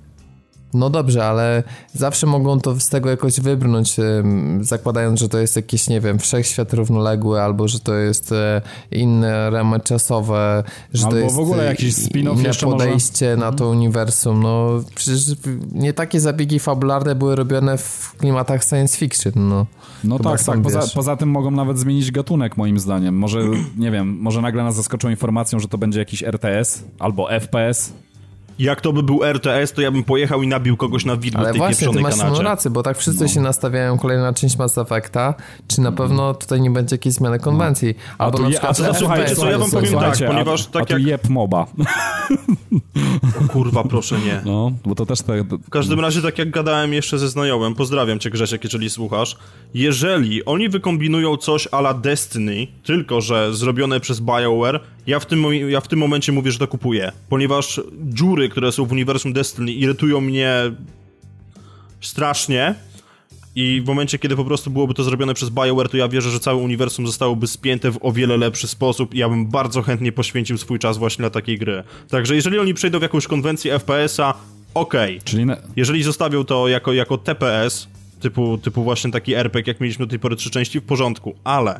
[SPEAKER 1] No dobrze, ale zawsze mogą to z tego jakoś wybrnąć, zakładając, że to jest jakiś, nie wiem, wszechświat równoległy, albo że to jest e, inne ramy czasowe, że
[SPEAKER 2] albo
[SPEAKER 1] to jest
[SPEAKER 2] w ogóle jakiś spin-off inne
[SPEAKER 1] podejście
[SPEAKER 2] może...
[SPEAKER 1] na to mhm. uniwersum. No przecież nie takie zabiegi fabularne były robione w klimatach science fiction, no.
[SPEAKER 2] No tak, tak. Poza, poza, tym mogą nawet zmienić gatunek, moim zdaniem. Może, nie wiem, może nagle nas zaskoczą informacją, że to będzie jakiś RTS albo FPS,
[SPEAKER 3] jak to by był RTS, to ja bym pojechał i nabił kogoś na widmo
[SPEAKER 1] Ale
[SPEAKER 3] w tej
[SPEAKER 1] właśnie,
[SPEAKER 3] ty
[SPEAKER 1] masz rację, bo tak wszyscy no. się nastawiają kolejna część Mass Effecta, czy na pewno tutaj nie będzie jakiejś zmiany konwencji.
[SPEAKER 2] No. Albo a na przykład...
[SPEAKER 3] A to, słuchajcie, co ja wam powiem tak, ponieważ tak
[SPEAKER 2] a, a tu jeb moba.
[SPEAKER 3] O kurwa, proszę nie.
[SPEAKER 2] No, bo to też tak...
[SPEAKER 3] W każdym razie, tak jak gadałem jeszcze ze znajomym, pozdrawiam cię Grzesiek, jeżeli słuchasz, jeżeli oni wykombinują coś ala Destiny, tylko że zrobione przez BioWare, ja w, tym, ja w tym momencie mówię, że to kupuję, ponieważ dziury, które są w uniwersum Destiny irytują mnie strasznie i w momencie, kiedy po prostu byłoby to zrobione przez BioWare, to ja wierzę, że całe uniwersum zostałoby spięte w o wiele lepszy sposób i ja bym bardzo chętnie poświęcił swój czas właśnie na takiej gry. Także jeżeli oni przejdą w jakąś konwencję FPS-a, okej. Okay. Czyli... Jeżeli zostawią to jako, jako TPS, typu, typu właśnie taki RPG, jak mieliśmy do tej pory trzy części, w porządku, ale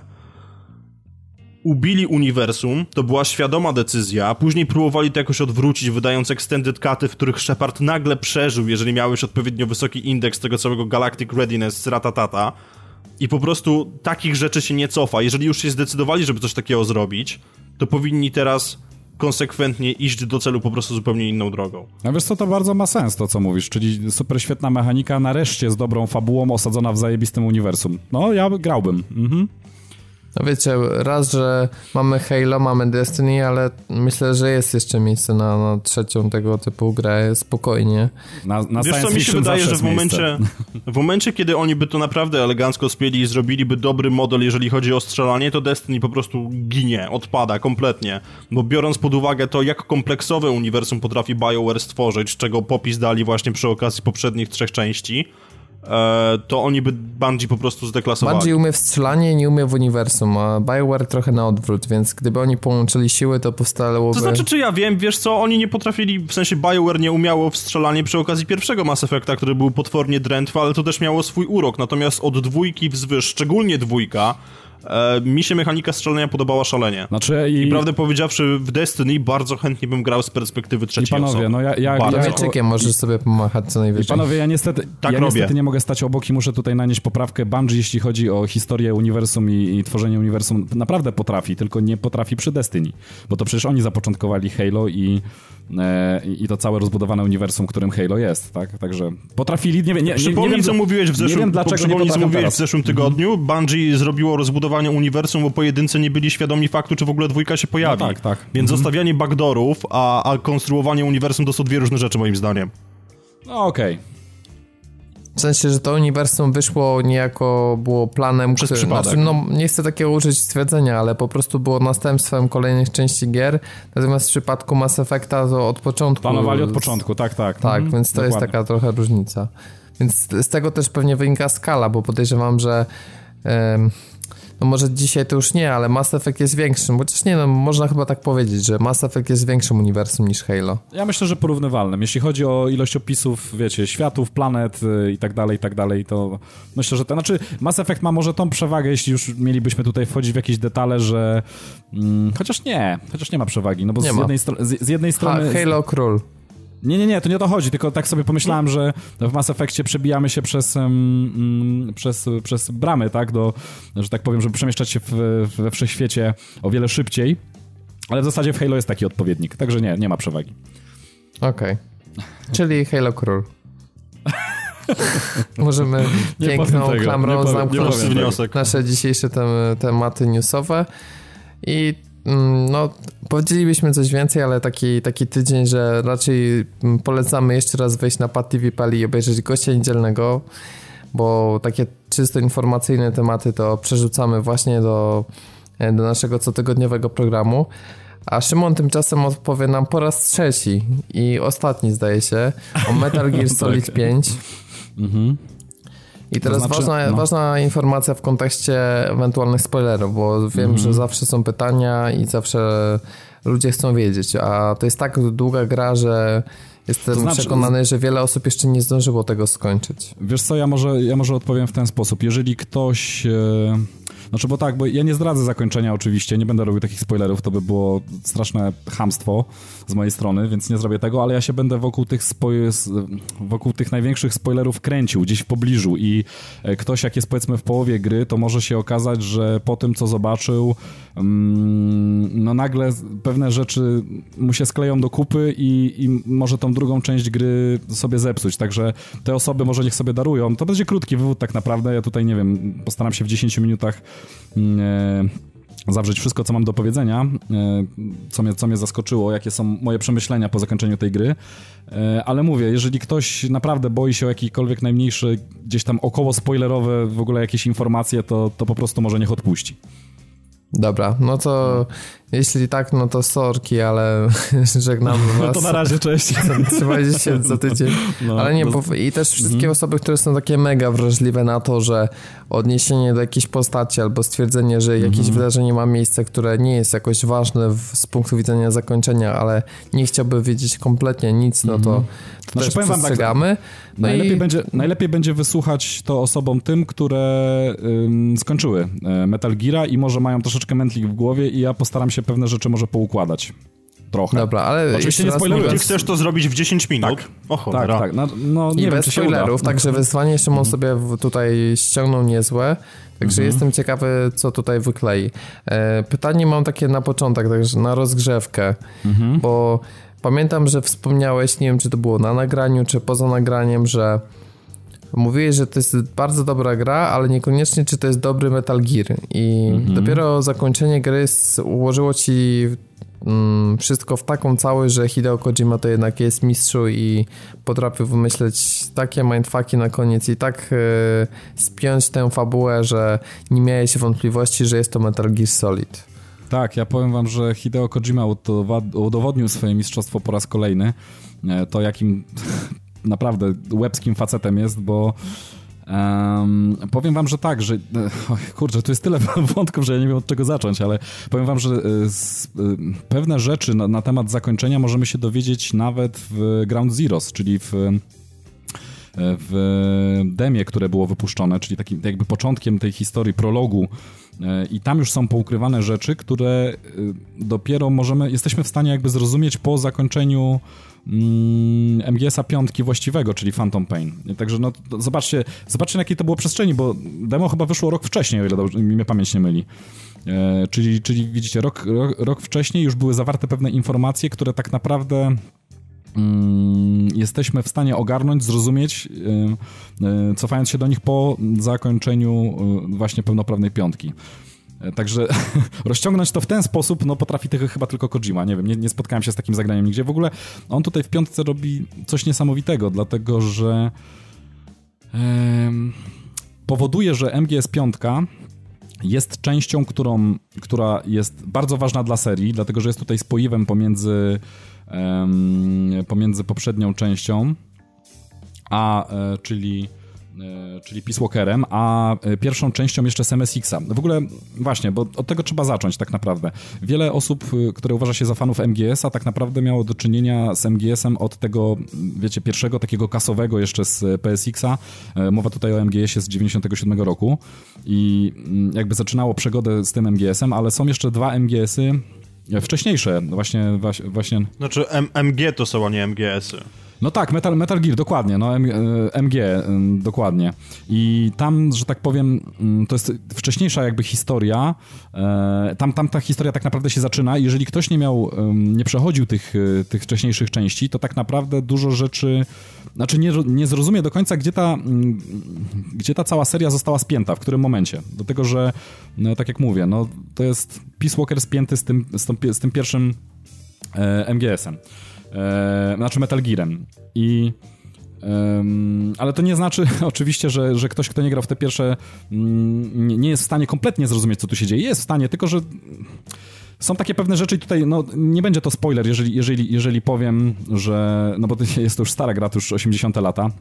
[SPEAKER 3] ubili uniwersum, to była świadoma decyzja, a później próbowali to jakoś odwrócić, wydając extended cuty, w których Shepard nagle przeżył, jeżeli miałeś odpowiednio wysoki indeks tego całego Galactic Readiness, ratatata. I po prostu takich rzeczy się nie cofa. Jeżeli już się zdecydowali, żeby coś takiego zrobić, to powinni teraz konsekwentnie iść do celu po prostu zupełnie inną drogą.
[SPEAKER 2] No wiesz co, to bardzo ma sens to, co mówisz, czyli super świetna mechanika, nareszcie z dobrą fabułą osadzona w zajebistym uniwersum. No, ja grałbym. Mhm.
[SPEAKER 1] No wiecie, raz, że mamy Halo, mamy Destiny, ale myślę, że jest jeszcze miejsce na, na trzecią tego typu grę spokojnie.
[SPEAKER 2] Na, na
[SPEAKER 3] Wiesz co, mi się wydaje, że w momencie, w momencie, kiedy oni by to naprawdę elegancko spieli i zrobiliby dobry model, jeżeli chodzi o strzelanie, to Destiny po prostu ginie, odpada kompletnie. Bo biorąc pod uwagę to, jak kompleksowe uniwersum potrafi BioWare stworzyć, czego popis dali właśnie przy okazji poprzednich trzech części, to oni by Bungie po prostu zdeklasowali.
[SPEAKER 1] Bungie umie w strzelanie, nie umie w uniwersum, a Bioware trochę na odwrót, więc gdyby oni połączyli siły, to powstałoby...
[SPEAKER 3] To znaczy, czy ja wiem, wiesz co, oni nie potrafili, w sensie Bioware nie umiało w strzelanie przy okazji pierwszego Mass Effecta, który był potwornie drętwy, ale to też miało swój urok, natomiast od dwójki wzwyż, szczególnie dwójka, E, mi się mechanika strzelania podobała szalenie. Znaczy i... I prawdę powiedziawszy, w Destiny bardzo chętnie bym grał z perspektywy trzeciej I
[SPEAKER 2] panowie,
[SPEAKER 3] osoby.
[SPEAKER 2] no ja... ja,
[SPEAKER 1] ja Mieczykiem możesz sobie pomachać co najwyżej.
[SPEAKER 2] I panowie, ja niestety, tak ja niestety nie mogę stać obok i muszę tutaj nanieść poprawkę. Bungie, jeśli chodzi o historię uniwersum i, i tworzenie uniwersum, naprawdę potrafi, tylko nie potrafi przy Destiny. Bo to przecież oni zapoczątkowali Halo i i to całe rozbudowane uniwersum, którym Halo jest, tak? Także potrafili, nie, nie, nie,
[SPEAKER 3] Przypomnij,
[SPEAKER 2] nie wiem,
[SPEAKER 3] co mówiłeś w zeszłym,
[SPEAKER 2] nie wiem, dlaczego nie
[SPEAKER 3] co mówiłeś w zeszłym tygodniu. Bungie zrobiło konstruowania uniwersum, bo pojedyncy nie byli świadomi faktu, czy w ogóle dwójka się pojawi.
[SPEAKER 2] No tak, tak.
[SPEAKER 3] Więc
[SPEAKER 2] Mhm.
[SPEAKER 3] zostawianie backdoorów, a, a konstruowanie uniwersum to są dwie różne rzeczy moim zdaniem.
[SPEAKER 2] No okej.
[SPEAKER 1] W sensie, że to uniwersum wyszło niejako było planem,
[SPEAKER 3] Przez
[SPEAKER 1] który,
[SPEAKER 3] przypadek.
[SPEAKER 1] znaczy, no, nie chcę takiego użyć stwierdzenia, ale po prostu było następstwem kolejnych części gier. Natomiast w przypadku Mass Effecta to od początku.
[SPEAKER 2] Planowali od początku, tak, tak.
[SPEAKER 1] Tak,
[SPEAKER 2] Mhm,
[SPEAKER 1] więc to jest
[SPEAKER 2] dokładnie.
[SPEAKER 1] taka trochę różnica. Więc z tego też pewnie wynika skala, bo podejrzewam, że em, no może dzisiaj to już nie, ale Mass Effect jest większym, chociaż nie no, można chyba tak powiedzieć, że Mass Effect jest większym uniwersum niż Halo.
[SPEAKER 2] Ja myślę, że porównywalnym. Jeśli chodzi o ilość opisów, wiecie, światów, planet y, i tak dalej, i tak dalej, to myślę, że to... Znaczy, Mass Effect ma może tą przewagę, jeśli już mielibyśmy tutaj wchodzić w jakieś detale, że... Mm, chociaż nie, chociaż nie ma przewagi, no bo z, jednej z, z jednej
[SPEAKER 1] Ha,
[SPEAKER 2] strony...
[SPEAKER 1] Halo Król.
[SPEAKER 2] Nie, nie, nie, to nie o to chodzi, tylko tak sobie pomyślałem, że w Mass Effectie przebijamy się przez, mm, przez, przez bramy, tak, do, że tak powiem, żeby przemieszczać się w, we wszechświecie o wiele szybciej, ale w zasadzie w Halo jest taki odpowiednik, także nie, nie ma przewagi.
[SPEAKER 1] Okej. Czyli Halo Król. Możemy
[SPEAKER 2] Nie
[SPEAKER 1] piękną
[SPEAKER 2] tego,
[SPEAKER 1] klamrą zamknąć nasze dzisiejsze tem tematy newsowe i no, powiedzielibyśmy coś więcej, ale taki, taki tydzień, że raczej mm, polecamy jeszcze raz wejść na Pad TV Pali i obejrzeć gościa niedzielnego, bo takie czysto informacyjne tematy to przerzucamy właśnie do, e, do naszego cotygodniowego programu. A Szymon tymczasem odpowie nam po raz trzeci i ostatni zdaje się o Metal Gear Solid 5.
[SPEAKER 2] Mhm.
[SPEAKER 1] I teraz
[SPEAKER 2] znaczy,
[SPEAKER 1] ważna,
[SPEAKER 2] no.
[SPEAKER 1] ważna informacja w kontekście ewentualnych spoilerów, bo wiem,
[SPEAKER 2] Mhm.
[SPEAKER 1] że zawsze są pytania i zawsze ludzie chcą wiedzieć, a to jest tak długa gra, że jestem
[SPEAKER 2] To znaczy-
[SPEAKER 1] przekonany, że wiele osób jeszcze nie zdążyło tego skończyć.
[SPEAKER 2] Wiesz co, ja może, ja może odpowiem w ten sposób. Jeżeli ktoś... Znaczy, bo tak, bo ja nie zdradzę zakończenia oczywiście, nie będę robił takich spoilerów, to by było straszne chamstwo z mojej strony, więc nie zrobię tego, ale ja się będę wokół tych, wokół tych największych spoilerów kręcił, gdzieś w pobliżu i e, ktoś jak jest powiedzmy w połowie gry, to może się okazać, że po tym, co zobaczył, mm, no nagle pewne rzeczy mu się skleją do kupy i, i może tą drugą część gry sobie zepsuć, także te osoby może niech sobie darują. To będzie krótki wywód tak naprawdę, ja tutaj nie wiem, postaram się w 10 minutach zawrzeć wszystko, co mam do powiedzenia, e, co mnie, co mnie zaskoczyło, jakie są moje przemyślenia po zakończeniu tej gry, E, ale mówię, jeżeli ktoś naprawdę boi się o jakikolwiek najmniejszy, gdzieś tam około spoilerowe w ogóle jakieś informacje, to, to po prostu może niech odpuści.
[SPEAKER 1] Dobra, no to jeśli tak, no to sorki, ale żegnamy was.
[SPEAKER 2] No to na razie, cześć.
[SPEAKER 1] Trzymajcie się za tydzień.
[SPEAKER 2] No,
[SPEAKER 1] Ale nie,
[SPEAKER 2] no-
[SPEAKER 1] bo i też wszystkie
[SPEAKER 2] Mhm.
[SPEAKER 1] osoby, które są takie mega wrażliwe na to, że odniesienie do jakiejś postaci albo stwierdzenie, że jakieś
[SPEAKER 2] Mhm.
[SPEAKER 1] wydarzenie ma miejsce, które nie jest jakoś ważne w, z punktu widzenia zakończenia, ale nie chciałby wiedzieć kompletnie nic, no to, to
[SPEAKER 2] Znaczy,
[SPEAKER 1] też
[SPEAKER 2] tak,
[SPEAKER 1] przestrzegamy. No
[SPEAKER 2] najlepiej,
[SPEAKER 1] i
[SPEAKER 2] będzie, najlepiej będzie wysłuchać to osobom tym, które ym, skończyły e, Metal Geara i może mają troszeczkę mętlik w głowie i ja postaram się pewne rzeczy może poukładać. Trochę.
[SPEAKER 1] Dobra, ale
[SPEAKER 2] Oczywiście nie
[SPEAKER 1] raz
[SPEAKER 2] spoilerując.
[SPEAKER 1] mówiąc-
[SPEAKER 3] chcesz to zrobić w 10 minut?
[SPEAKER 2] Tak.
[SPEAKER 3] O
[SPEAKER 2] Tak,
[SPEAKER 3] cholera.
[SPEAKER 2] tak. No, no,
[SPEAKER 1] I
[SPEAKER 2] nie wiem,
[SPEAKER 1] bez
[SPEAKER 2] czy się uda. Mhm.
[SPEAKER 1] spoilerów, także wyzwanie Szymon sobie w- tutaj ściągnął niezłe, także
[SPEAKER 2] Mhm.
[SPEAKER 1] jestem ciekawy, co tutaj wyklei. E, pytanie mam takie na początek, także na rozgrzewkę,
[SPEAKER 2] Mhm.
[SPEAKER 1] bo pamiętam, że wspomniałeś, nie wiem, czy to było na nagraniu, czy poza nagraniem, że mówiłeś, że to jest bardzo dobra gra, ale niekoniecznie, czy to jest dobry Metal Gear i
[SPEAKER 2] Mhm.
[SPEAKER 1] dopiero zakończenie gry ułożyło ci mm, wszystko w taką całość, że Hideo Kojima to jednak jest mistrzu i potrafił wymyśleć takie mindfucki na koniec i tak e, spiąć tę fabułę, że nie miałeś wątpliwości, że jest to Metal Gear Solid.
[SPEAKER 2] Tak, ja powiem wam, że Hideo Kojima udowodnił swoje mistrzostwo po raz kolejny. E, To jakim naprawdę łebskim facetem jest, bo em, powiem wam, że tak, że e, kurczę, tu jest tyle wątków, że ja nie wiem od czego zacząć, ale powiem wam, że e, e, pewne rzeczy na, na temat zakończenia możemy się dowiedzieć nawet w Ground Zeroes, czyli w w demie, które było wypuszczone, czyli takim jakby początkiem tej historii, prologu i tam już są poukrywane rzeczy, które dopiero możemy, jesteśmy w stanie jakby zrozumieć po zakończeniu mm, MGS-a piątki właściwego, czyli Phantom Pain. Także no, zobaczcie, zobaczcie na jakiej to było przestrzeni, bo demo chyba wyszło rok wcześniej, o ile dobrze, mnie pamięć nie myli. E, czyli, czyli widzicie, rok, rok, rok wcześniej już były zawarte pewne informacje, które tak naprawdę mm, jesteśmy w stanie ogarnąć, zrozumieć, y, y, cofając się do nich po zakończeniu y, właśnie pełnoprawnej piątki. E, także rozciągnąć to w ten sposób, no potrafi tego chyba tylko Kojima. Nie wiem, nie, nie spotkałem się z takim zagraniem nigdzie. W ogóle on tutaj w piątce robi coś niesamowitego, dlatego że powoduje, że MGS 5 jest częścią, którą, która jest bardzo ważna dla serii, dlatego że jest tutaj spoiwem pomiędzy, pomiędzy poprzednią częścią, a e, czyli czyli Peace Walkerem, a e, pierwszą częścią jeszcze z MSX-a. W ogóle właśnie, bo od tego trzeba zacząć tak naprawdę. Wiele osób, e, które uważa się za fanów MGS-a, tak naprawdę miało do czynienia z MGS-em od tego, wiecie, pierwszego takiego kasowego jeszcze z PSX-a. Mowa tutaj o MGS-ie z 97 roku i mm, jakby zaczynało przygodę z tym MGS-em, ale są jeszcze dwa MGS-y wcześniejsze, właśnie, właśnie...
[SPEAKER 3] Znaczy M MG to są, a nie MGS-y.
[SPEAKER 2] No tak, Metal, Metal Gear, dokładnie, no MG, e, dokładnie. I tam, że tak powiem, mm, to jest wcześniejsza jakby historia. E, tam, tam ta historia tak naprawdę się zaczyna. Jeżeli ktoś nie miał, nie przechodził tych, e, tych wcześniejszych części, to tak naprawdę dużo rzeczy, znaczy nie, nie zrozumie do końca, gdzie ta, mm, gdzie ta cała seria została spięta, w którym momencie. Do tego, że, no, tak jak mówię, no, to jest Peace Walker spięty z tym, z z tym pierwszym MGS-em e, znaczy Metal Gearem. I Um, ale to nie znaczy oczywiście, że, że ktoś, kto nie grał w te pierwsze, mm, nie, jest w stanie kompletnie zrozumieć, co tu się dzieje. Jest w stanie, tylko że są takie pewne rzeczy i tutaj, no nie będzie to spoiler, jeżeli, jeżeli, jeżeli powiem, że, no bo to jest to już stara gra, to już 80 lata. E,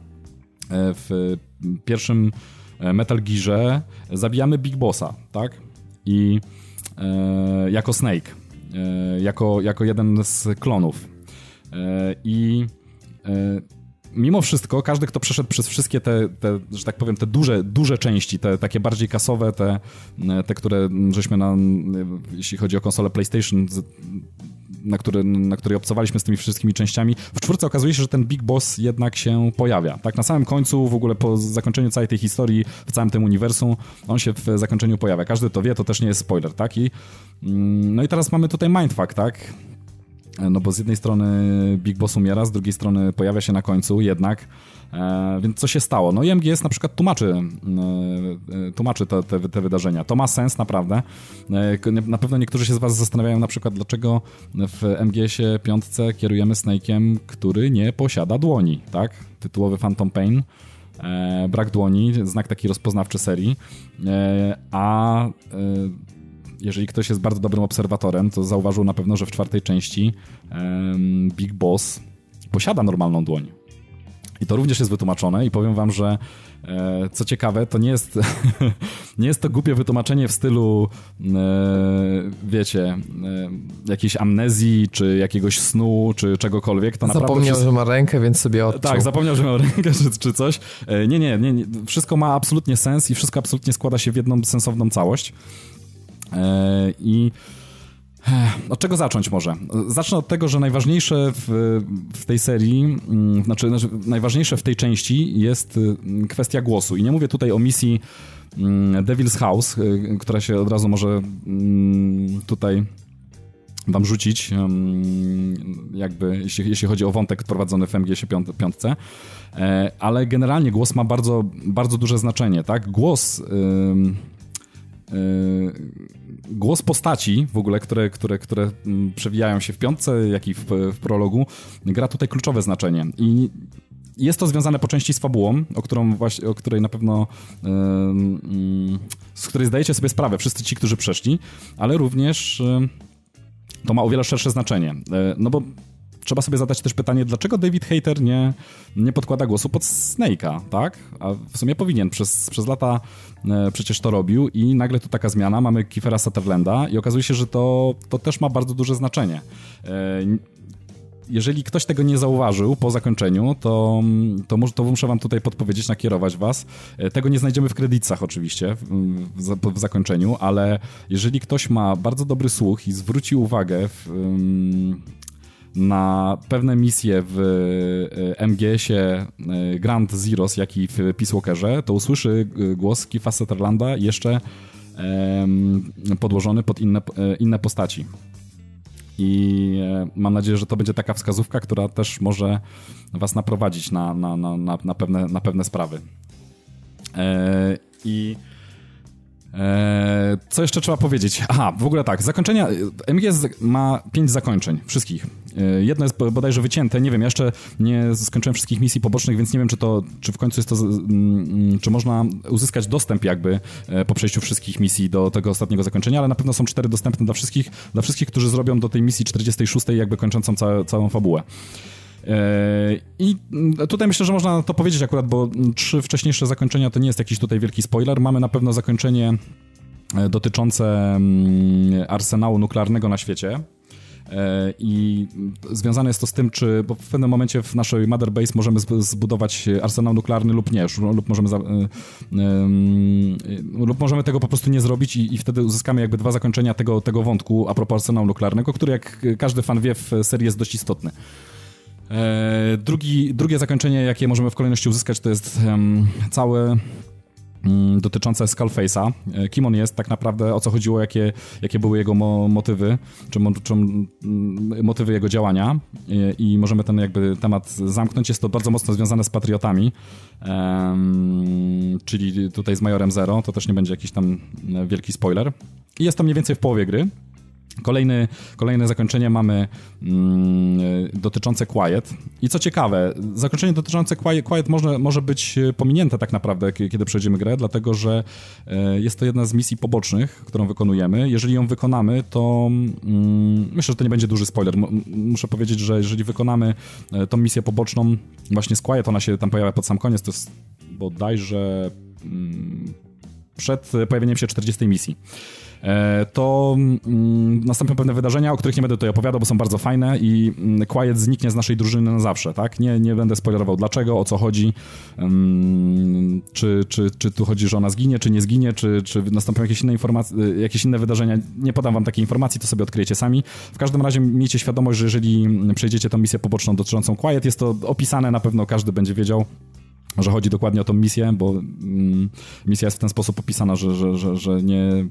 [SPEAKER 2] w pierwszym e, Metal Gearze zabijamy Big Bossa, tak? I e, jako Snake, e, jako, jako jeden z klonów. E, I e, mimo wszystko, każdy, kto przeszedł przez wszystkie te, te, że tak powiem, te duże, duże części, te takie bardziej kasowe, te, te które żeśmy na, jeśli chodzi o konsolę PlayStation, na, który, na której obcowaliśmy z tymi wszystkimi częściami, w czwórce okazuje się, że ten Big Boss jednak się pojawia. Tak, na samym końcu, w ogóle po zakończeniu całej tej historii, w całym tym uniwersum, on się w zakończeniu pojawia. Każdy to wie, to też nie jest spoiler, tak? I, mm, no i teraz mamy tutaj mindfuck, tak? No bo z jednej strony Big Boss umiera, z drugiej strony pojawia się na końcu jednak. E, więc co się stało? No i MGS na przykład tłumaczy, e, tłumaczy te, te, te, wydarzenia. To ma sens naprawdę. E, na pewno niektórzy się z was zastanawiają na przykład, dlaczego w MGS-ie piątce kierujemy Snake'iem, który nie posiada dłoni, tak? Tytułowy Phantom Pain. E, brak dłoni, znak taki rozpoznawczy serii, e, a e, jeżeli ktoś jest bardzo dobrym obserwatorem, to zauważył na pewno, że w czwartej części um, Big Boss posiada normalną dłoń. I to również jest wytłumaczone i powiem wam, że e, co ciekawe, to nie jest, nie jest to głupie wytłumaczenie w stylu e, wiecie, e, jakiejś amnezji, czy jakiegoś snu, czy czegokolwiek. To
[SPEAKER 1] zapomniał, że ma rękę, więc sobie odczuł.
[SPEAKER 2] Tak, zapomniał, że ma rękę, czy, czy coś. Nie, nie, nie, wszystko ma absolutnie sens i wszystko absolutnie składa się w jedną sensowną całość. E, I e, od czego zacząć może? Zacznę od tego, że najważniejsze w, w tej serii, mm, znaczy, znaczy, najważniejsze w tej części jest y, kwestia głosu. I nie mówię tutaj o misji mm, Devil's House, y, która się od razu może mm, tutaj wam rzucić, jakby jeśli, jeśli chodzi o wątek prowadzony w MGS 5, e, ale generalnie głos ma bardzo, bardzo duże znaczenie, tak? Głos Yy, głos postaci w ogóle, które, które, które mm, przewijają się w piątce, jak i w, w prologu, gra tutaj kluczowe znaczenie. I jest to związane po części z fabułą, o, którą właśnie, o której na pewno yy, yy, z której zdajecie sobie sprawę wszyscy ci, którzy przeszli, ale również to ma o wiele szersze znaczenie. No bo trzeba sobie zadać też pytanie, dlaczego David Hater nie, nie podkłada głosu pod Snake'a, tak? A w sumie powinien, przez, przez lata e, przecież to robił i nagle tu taka zmiana, mamy Kiefera Sutherlanda i okazuje się, że to, to też ma bardzo duże znaczenie. E, jeżeli ktoś tego nie zauważył po zakończeniu, to, to, może, to muszę wam tutaj podpowiedzieć, nakierować was. E, tego nie znajdziemy w kredytach oczywiście, w, w, w zakończeniu, ale jeżeli ktoś ma bardzo dobry słuch i zwróci uwagę w, na pewne misje w e, MGS-ie e, Grand Zeros, jak i w Peace Walkerze, to usłyszy e, głos Kifa Sutherlanda jeszcze podłożony pod inne, inne postaci. I mam nadzieję, że to będzie taka wskazówka, która też może Was naprowadzić na, na, na, na, pewne, na pewne sprawy. I co jeszcze trzeba powiedzieć? Aha, w ogóle tak, zakończenia, MGS ma pięć zakończeń, wszystkich. E, jedno jest bodajże wycięte, nie wiem, ja jeszcze nie skończyłem wszystkich misji pobocznych, więc nie wiem, czy to, czy w końcu jest to, mm, czy można uzyskać dostęp jakby e, po przejściu wszystkich misji do tego ostatniego zakończenia, ale na pewno są cztery dostępne dla wszystkich, dla wszystkich, którzy zrobią do tej misji 46 jakby kończącą ca całą fabułę. E, I tutaj myślę, że można to powiedzieć akurat, bo trzy wcześniejsze zakończenia to nie jest jakiś tutaj wielki spoiler. Mamy na pewno zakończenie dotyczące mm, arsenału nuklearnego na świecie. E, I związane jest to z tym, czy bo w pewnym momencie w naszej Mother Base możemy zbudować arsenał nuklearny lub nie, lub możemy, za, e, lub możemy tego po prostu nie zrobić i, i, wtedy uzyskamy jakby dwa zakończenia tego, tego wątku a propos arsenału nuklearnego, który jak każdy fan wie w serii jest dość istotny. E, drugi, drugie zakończenie, jakie możemy w kolejności uzyskać, to jest całe Mm, dotyczące Skullface'a. E, kim on jest, tak naprawdę o co chodziło, jakie, jakie były jego mo motywy, czy, mo czy motywy jego działania I, e, i możemy ten jakby temat zamknąć. Jest to bardzo mocno związane z Patriotami, czyli tutaj z Majorem Zero, to też nie będzie jakiś tam wielki spoiler. I jest to mniej więcej w połowie gry. Kolejny, kolejne zakończenie mamy mm, dotyczące Quiet. I co ciekawe, zakończenie dotyczące Quiet, Quiet może, może być pominięte tak naprawdę, kiedy przejdziemy grę, dlatego że e, jest to jedna z misji pobocznych, którą wykonujemy. Jeżeli ją wykonamy, to mm, myślę, że to nie będzie duży spoiler. Muszę powiedzieć, że jeżeli wykonamy e, tą misję poboczną właśnie z Quiet, ona się tam pojawia pod sam koniec, to jest bodajże mm, przed pojawieniem się 40 misji. E, to mm, nastąpią pewne wydarzenia, o których nie będę tutaj opowiadał, bo są bardzo fajne i mm, Quiet zniknie z naszej drużyny na zawsze, tak? Nie, nie będę spoilerował dlaczego, o co chodzi, mm, czy, czy, czy tu chodzi, że ona zginie, czy nie zginie, czy, czy nastąpią jakieś inne informacje, jakieś inne wydarzenia. Nie podam wam takiej informacji, to sobie odkryjecie sami. W każdym razie miejcie świadomość, że jeżeli przejdziecie tą misję poboczną dotyczącą Quiet, jest to opisane, na pewno każdy będzie wiedział, że chodzi dokładnie o tą misję, bo mm, misja jest w ten sposób opisana, że, że, że, że nie,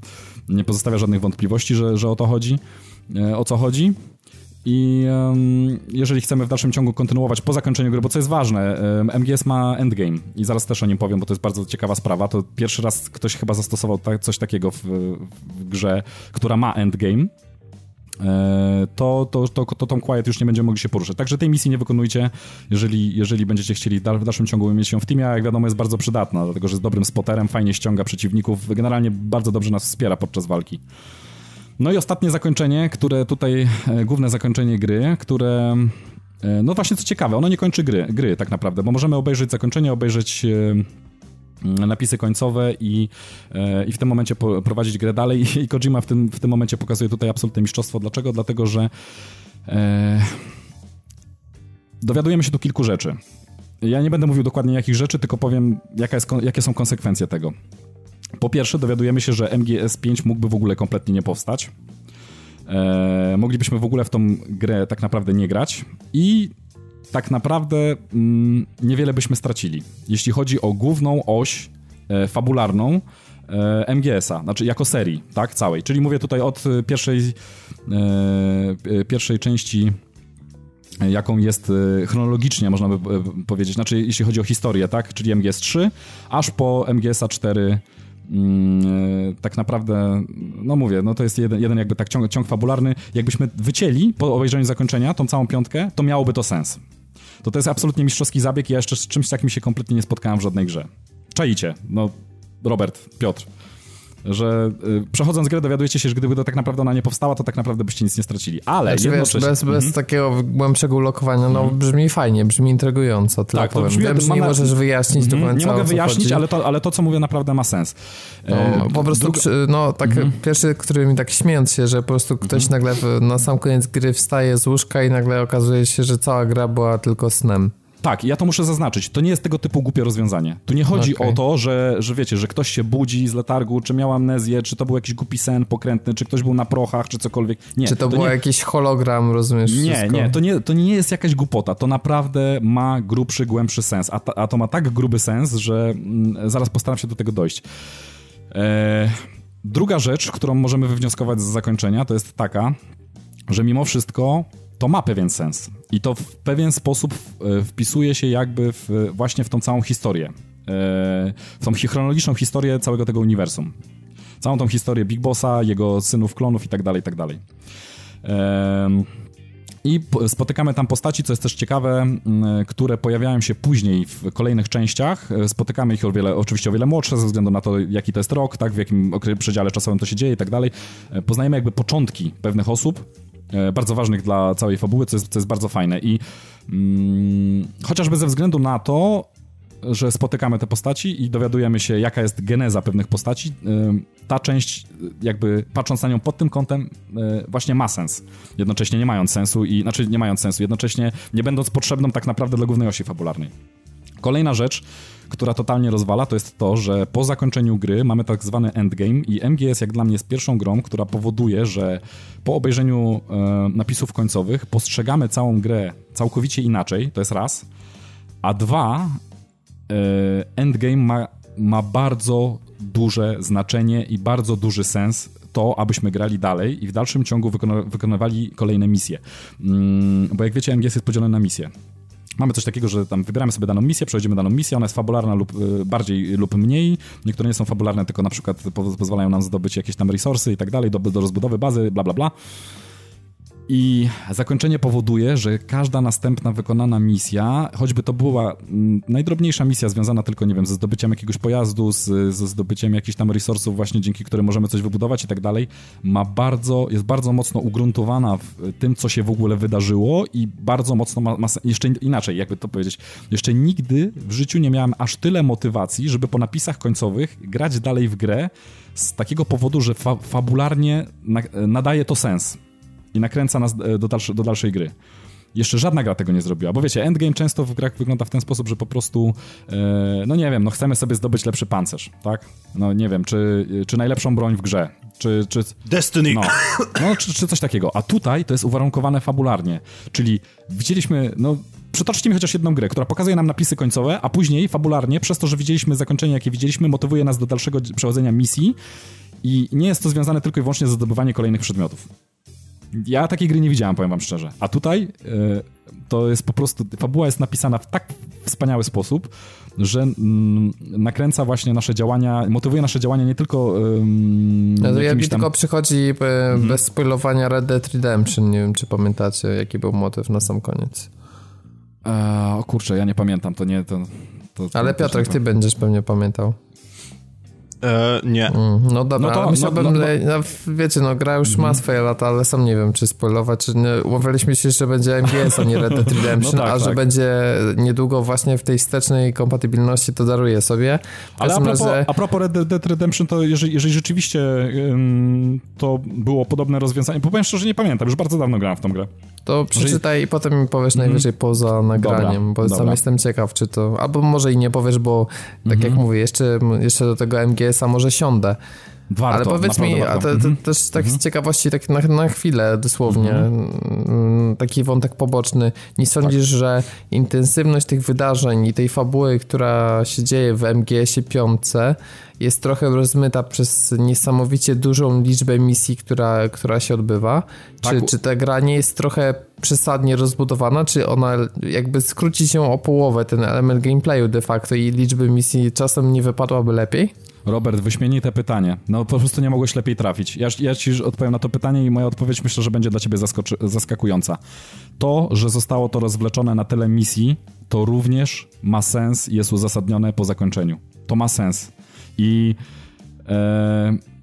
[SPEAKER 2] nie pozostawia żadnych wątpliwości, że, że o to chodzi, e, o co chodzi. I um, jeżeli chcemy w dalszym ciągu kontynuować po zakończeniu gry, bo co jest ważne, MGS ma endgame i zaraz też o nim powiem, bo to jest bardzo ciekawa sprawa. To pierwszy raz ktoś chyba zastosował tak, coś takiego w, w grze, która ma endgame. E, to, to, to, to tą Quiet już nie będziemy mogli się poruszać. Także tej misji nie wykonujcie, jeżeli, jeżeli będziecie chcieli w dalszym ciągu mieć ją w teamie, a jak wiadomo jest bardzo przydatna, dlatego że jest dobrym spoterem, fajnie ściąga przeciwników, generalnie bardzo dobrze nas wspiera podczas walki. No i ostatnie zakończenie, które tutaj, e, główne zakończenie gry, które e, no właśnie co ciekawe, ono nie kończy gry, gry tak naprawdę, bo możemy obejrzeć zakończenie, obejrzeć napisy końcowe i, e, i w tym momencie prowadzić grę dalej i Kojima w tym, w tym momencie pokazuje tutaj absolutne mistrzostwo. Dlaczego? Dlatego, że e, dowiadujemy się tu kilku rzeczy. Ja nie będę mówił dokładnie jakich rzeczy, tylko powiem jaka jest, jakie są konsekwencje tego. Po pierwsze dowiadujemy się, że MGS5 mógłby w ogóle kompletnie nie powstać. E, moglibyśmy w ogóle w tą grę tak naprawdę nie grać i tak naprawdę mm, niewiele byśmy stracili. Jeśli chodzi o główną oś e, fabularną e, MGS-a, znaczy jako serii, tak, całej. Czyli mówię tutaj od pierwszej, e, pierwszej części jaką jest e, chronologicznie, można by e, powiedzieć, znaczy jeśli chodzi o historię, tak, czyli MGS3, aż po MGS-a 4 mm, e, tak naprawdę, no mówię, no to jest jeden, jeden jakby tak ciąg, ciąg fabularny. Jakbyśmy wycięli po obejrzeniu zakończenia tą całą piątkę, to miałoby to sens to to jest absolutnie mistrzowski zabieg ja jeszcze z czymś takim się kompletnie nie spotkałem w żadnej grze. Czajcie, no Robert, Piotr że y, przechodząc grę dowiadujecie się, że gdyby to tak naprawdę ona nie powstała, to tak naprawdę byście nic nie stracili. Ale
[SPEAKER 1] znaczy, jednocześnie... Wiesz, bez, bez mhm. takiego głębszego ulokowania, no mhm. brzmi fajnie, brzmi intrygująco, tyle tak, powiem. Brzmi, nie możesz wyjaśnić do mhm. końca,
[SPEAKER 2] Nie mogę wyjaśnić, ale to, ale to, co mówię, naprawdę ma sens.
[SPEAKER 1] No, e, po prostu, no tak, pierwszy, który mi tak śmiejąc się, że po prostu ktoś nagle na sam koniec gry wstaje z łóżka i nagle okazuje się, że cała gra była tylko snem.
[SPEAKER 2] Tak, ja to muszę zaznaczyć. To nie jest tego typu głupie rozwiązanie. Tu nie chodzi okay. o to, że, że wiecie, że ktoś się budzi z letargu, czy miał amnezję, czy to był jakiś głupi sen pokrętny, czy ktoś był na prochach, czy cokolwiek. Nie,
[SPEAKER 1] czy to,
[SPEAKER 2] to
[SPEAKER 1] był jakiś hologram, rozumiesz?
[SPEAKER 2] Nie, wszystko? nie to, nie, to nie jest jakaś głupota. To naprawdę ma grubszy, głębszy sens. A, ta, a to ma tak gruby sens, że mm, zaraz postaram się do tego dojść. Eee, druga rzecz, którą możemy wywnioskować z zakończenia, to jest taka, że mimo wszystko to ma pewien sens. I to w pewien sposób e, wpisuje się jakby w, właśnie w tą całą historię. E, w tą chronologiczną historię całego tego uniwersum. Całą tą historię Big Bossa, jego synów, klonów i tak dalej, i tak dalej. Ehm, I spotykamy tam postaci, co jest też ciekawe, które pojawiają się później w kolejnych częściach. E, spotykamy ich o wiele, oczywiście o wiele młodsze, ze względu na to, jaki to jest rok, tak, w jakim przedziale czasowym to się dzieje i tak dalej. E, poznajemy jakby początki pewnych osób, e, bardzo ważnych dla całej fabuły, co jest, co jest bardzo fajne. I mm, chociażby ze względu na to, że spotykamy te postaci i dowiadujemy się, jaka jest geneza pewnych postaci, ta część, jakby patrząc na nią pod tym kątem, właśnie ma sens. Jednocześnie nie mając sensu i, znaczy nie mając sensu, jednocześnie nie będąc potrzebną tak naprawdę dla głównej osi fabularnej. Kolejna rzecz, która totalnie rozwala, to jest to, że po zakończeniu gry mamy tak zwany endgame i MGS jak dla mnie jest pierwszą grą, która powoduje, że po obejrzeniu e, napisów końcowych postrzegamy całą grę całkowicie inaczej, to jest raz, a dwa, E, endgame ma, ma bardzo duże znaczenie i bardzo duży sens to, abyśmy grali dalej i w dalszym ciągu wykonywali kolejne misje. Mm, bo jak wiecie, MGS jest podzielony na misje. Mamy coś takiego, że tam wybieramy sobie daną misję, przechodzimy daną misję, ona jest fabularna lub e, bardziej lub mniej. Niektóre nie są fabularne, tylko na przykład pozwalają nam zdobyć jakieś tam resursy i tak dalej, do, do rozbudowy bazy, bla bla bla. I zakończenie powoduje, że każda następna wykonana misja, choćby to była mm, najdrobniejsza misja związana tylko, nie wiem, ze zdobyciem jakiegoś pojazdu, z, ze zdobyciem jakichś tam resursów właśnie dzięki którym możemy coś wybudować i tak dalej, ma bardzo, jest bardzo mocno ugruntowana w tym, co się w ogóle wydarzyło i bardzo mocno ma, ma jeszcze inaczej, jakby to powiedzieć, jeszcze nigdy w życiu nie miałem aż tyle motywacji, żeby po napisach końcowych grać dalej w grę z takiego powodu, że fa fabularnie na, nadaje to sens i nakręca nas e, do, dalsze, do dalszej gry. Jeszcze żadna gra tego nie zrobiła, bo wiecie, endgame często w grach wygląda w ten sposób, że po prostu, e, no nie wiem, no chcemy sobie zdobyć lepszy pancerz, tak? No nie wiem, czy, czy najlepszą broń w grze, czy... czy
[SPEAKER 3] Destiny!
[SPEAKER 2] No, no czy, czy coś takiego. A tutaj to jest uwarunkowane fabularnie, czyli widzieliśmy, no przytoczcie mi chociaż jedną grę, która pokazuje nam napisy końcowe, a później fabularnie, przez to, że widzieliśmy zakończenie, jakie widzieliśmy, motywuje nas do dalszego przechodzenia misji i nie jest to związane tylko i wyłącznie z zdobywaniem kolejnych przedmiotów. Ja takiej gry nie widziałem, powiem wam szczerze. A tutaj y, to jest po prostu, fabuła jest napisana w tak wspaniały sposób, że mm, nakręca właśnie nasze działania, motywuje nasze działania nie tylko um,
[SPEAKER 1] no, Jak mi tam... tylko przychodzi e, mhm. bez spoilowania Red Dead Redemption, nie wiem czy pamiętacie, jaki był motyw na sam koniec.
[SPEAKER 2] E, o kurczę, ja nie pamiętam, to nie... To, to,
[SPEAKER 1] to Ale Piotrek, ty będziesz pewnie pamiętał.
[SPEAKER 3] E, nie. Mm,
[SPEAKER 1] no dobra, no to, musiałbym, no, no, no, wiecie, no gra już ma mhm. swoje lata, ale sam nie wiem, czy spoilować, czy nie. Umawialiśmy się, że będzie MGS, a nie Red Dead Redemption, no tak, a że tak. będzie niedługo właśnie w tej wstecznej kompatybilności, to daruję sobie.
[SPEAKER 2] Ale a propos, razie... a propos Red Dead Redemption, to jeżeli, jeżeli rzeczywiście ym, to było podobne rozwiązanie, bo powiem szczerze, nie pamiętam, już bardzo dawno grałem w tą grę.
[SPEAKER 1] To przeczytaj i potem mi powiesz mm. najwyżej poza nagraniem, dobra, bo dobra. sam jestem ciekaw, czy to... Albo może i nie powiesz, bo tak mm -hmm. jak mhm. mówię, jeszcze, jeszcze do tego MGS-a może siądę. Warto, Ale powiedz mi, a to, to, mhm. też tak z ciekawości, tak na, na chwilę dosłownie, mm, taki wątek poboczny. Nie sądzisz, tak. że intensywność tych wydarzeń i tej fabuły, która się dzieje w MGS-ie 5 jest trochę rozmyta przez niesamowicie dużą liczbę misji, która, która się odbywa? Tak. Czy, czy ta gra nie jest trochę przesadnie rozbudowana, czy ona jakby skróci się o połowę ten element gameplayu de facto i liczby misji czasem nie wypadłaby lepiej?
[SPEAKER 2] Robert, wyśmienite pytanie. No po prostu nie mogłeś lepiej trafić. Ja, ja ci odpowiem na to pytanie i moja odpowiedź myślę, że będzie dla ciebie zaskakująca. To, że zostało to rozwleczone na tyle misji, to również ma sens i jest uzasadnione po zakończeniu. To ma sens. I... E,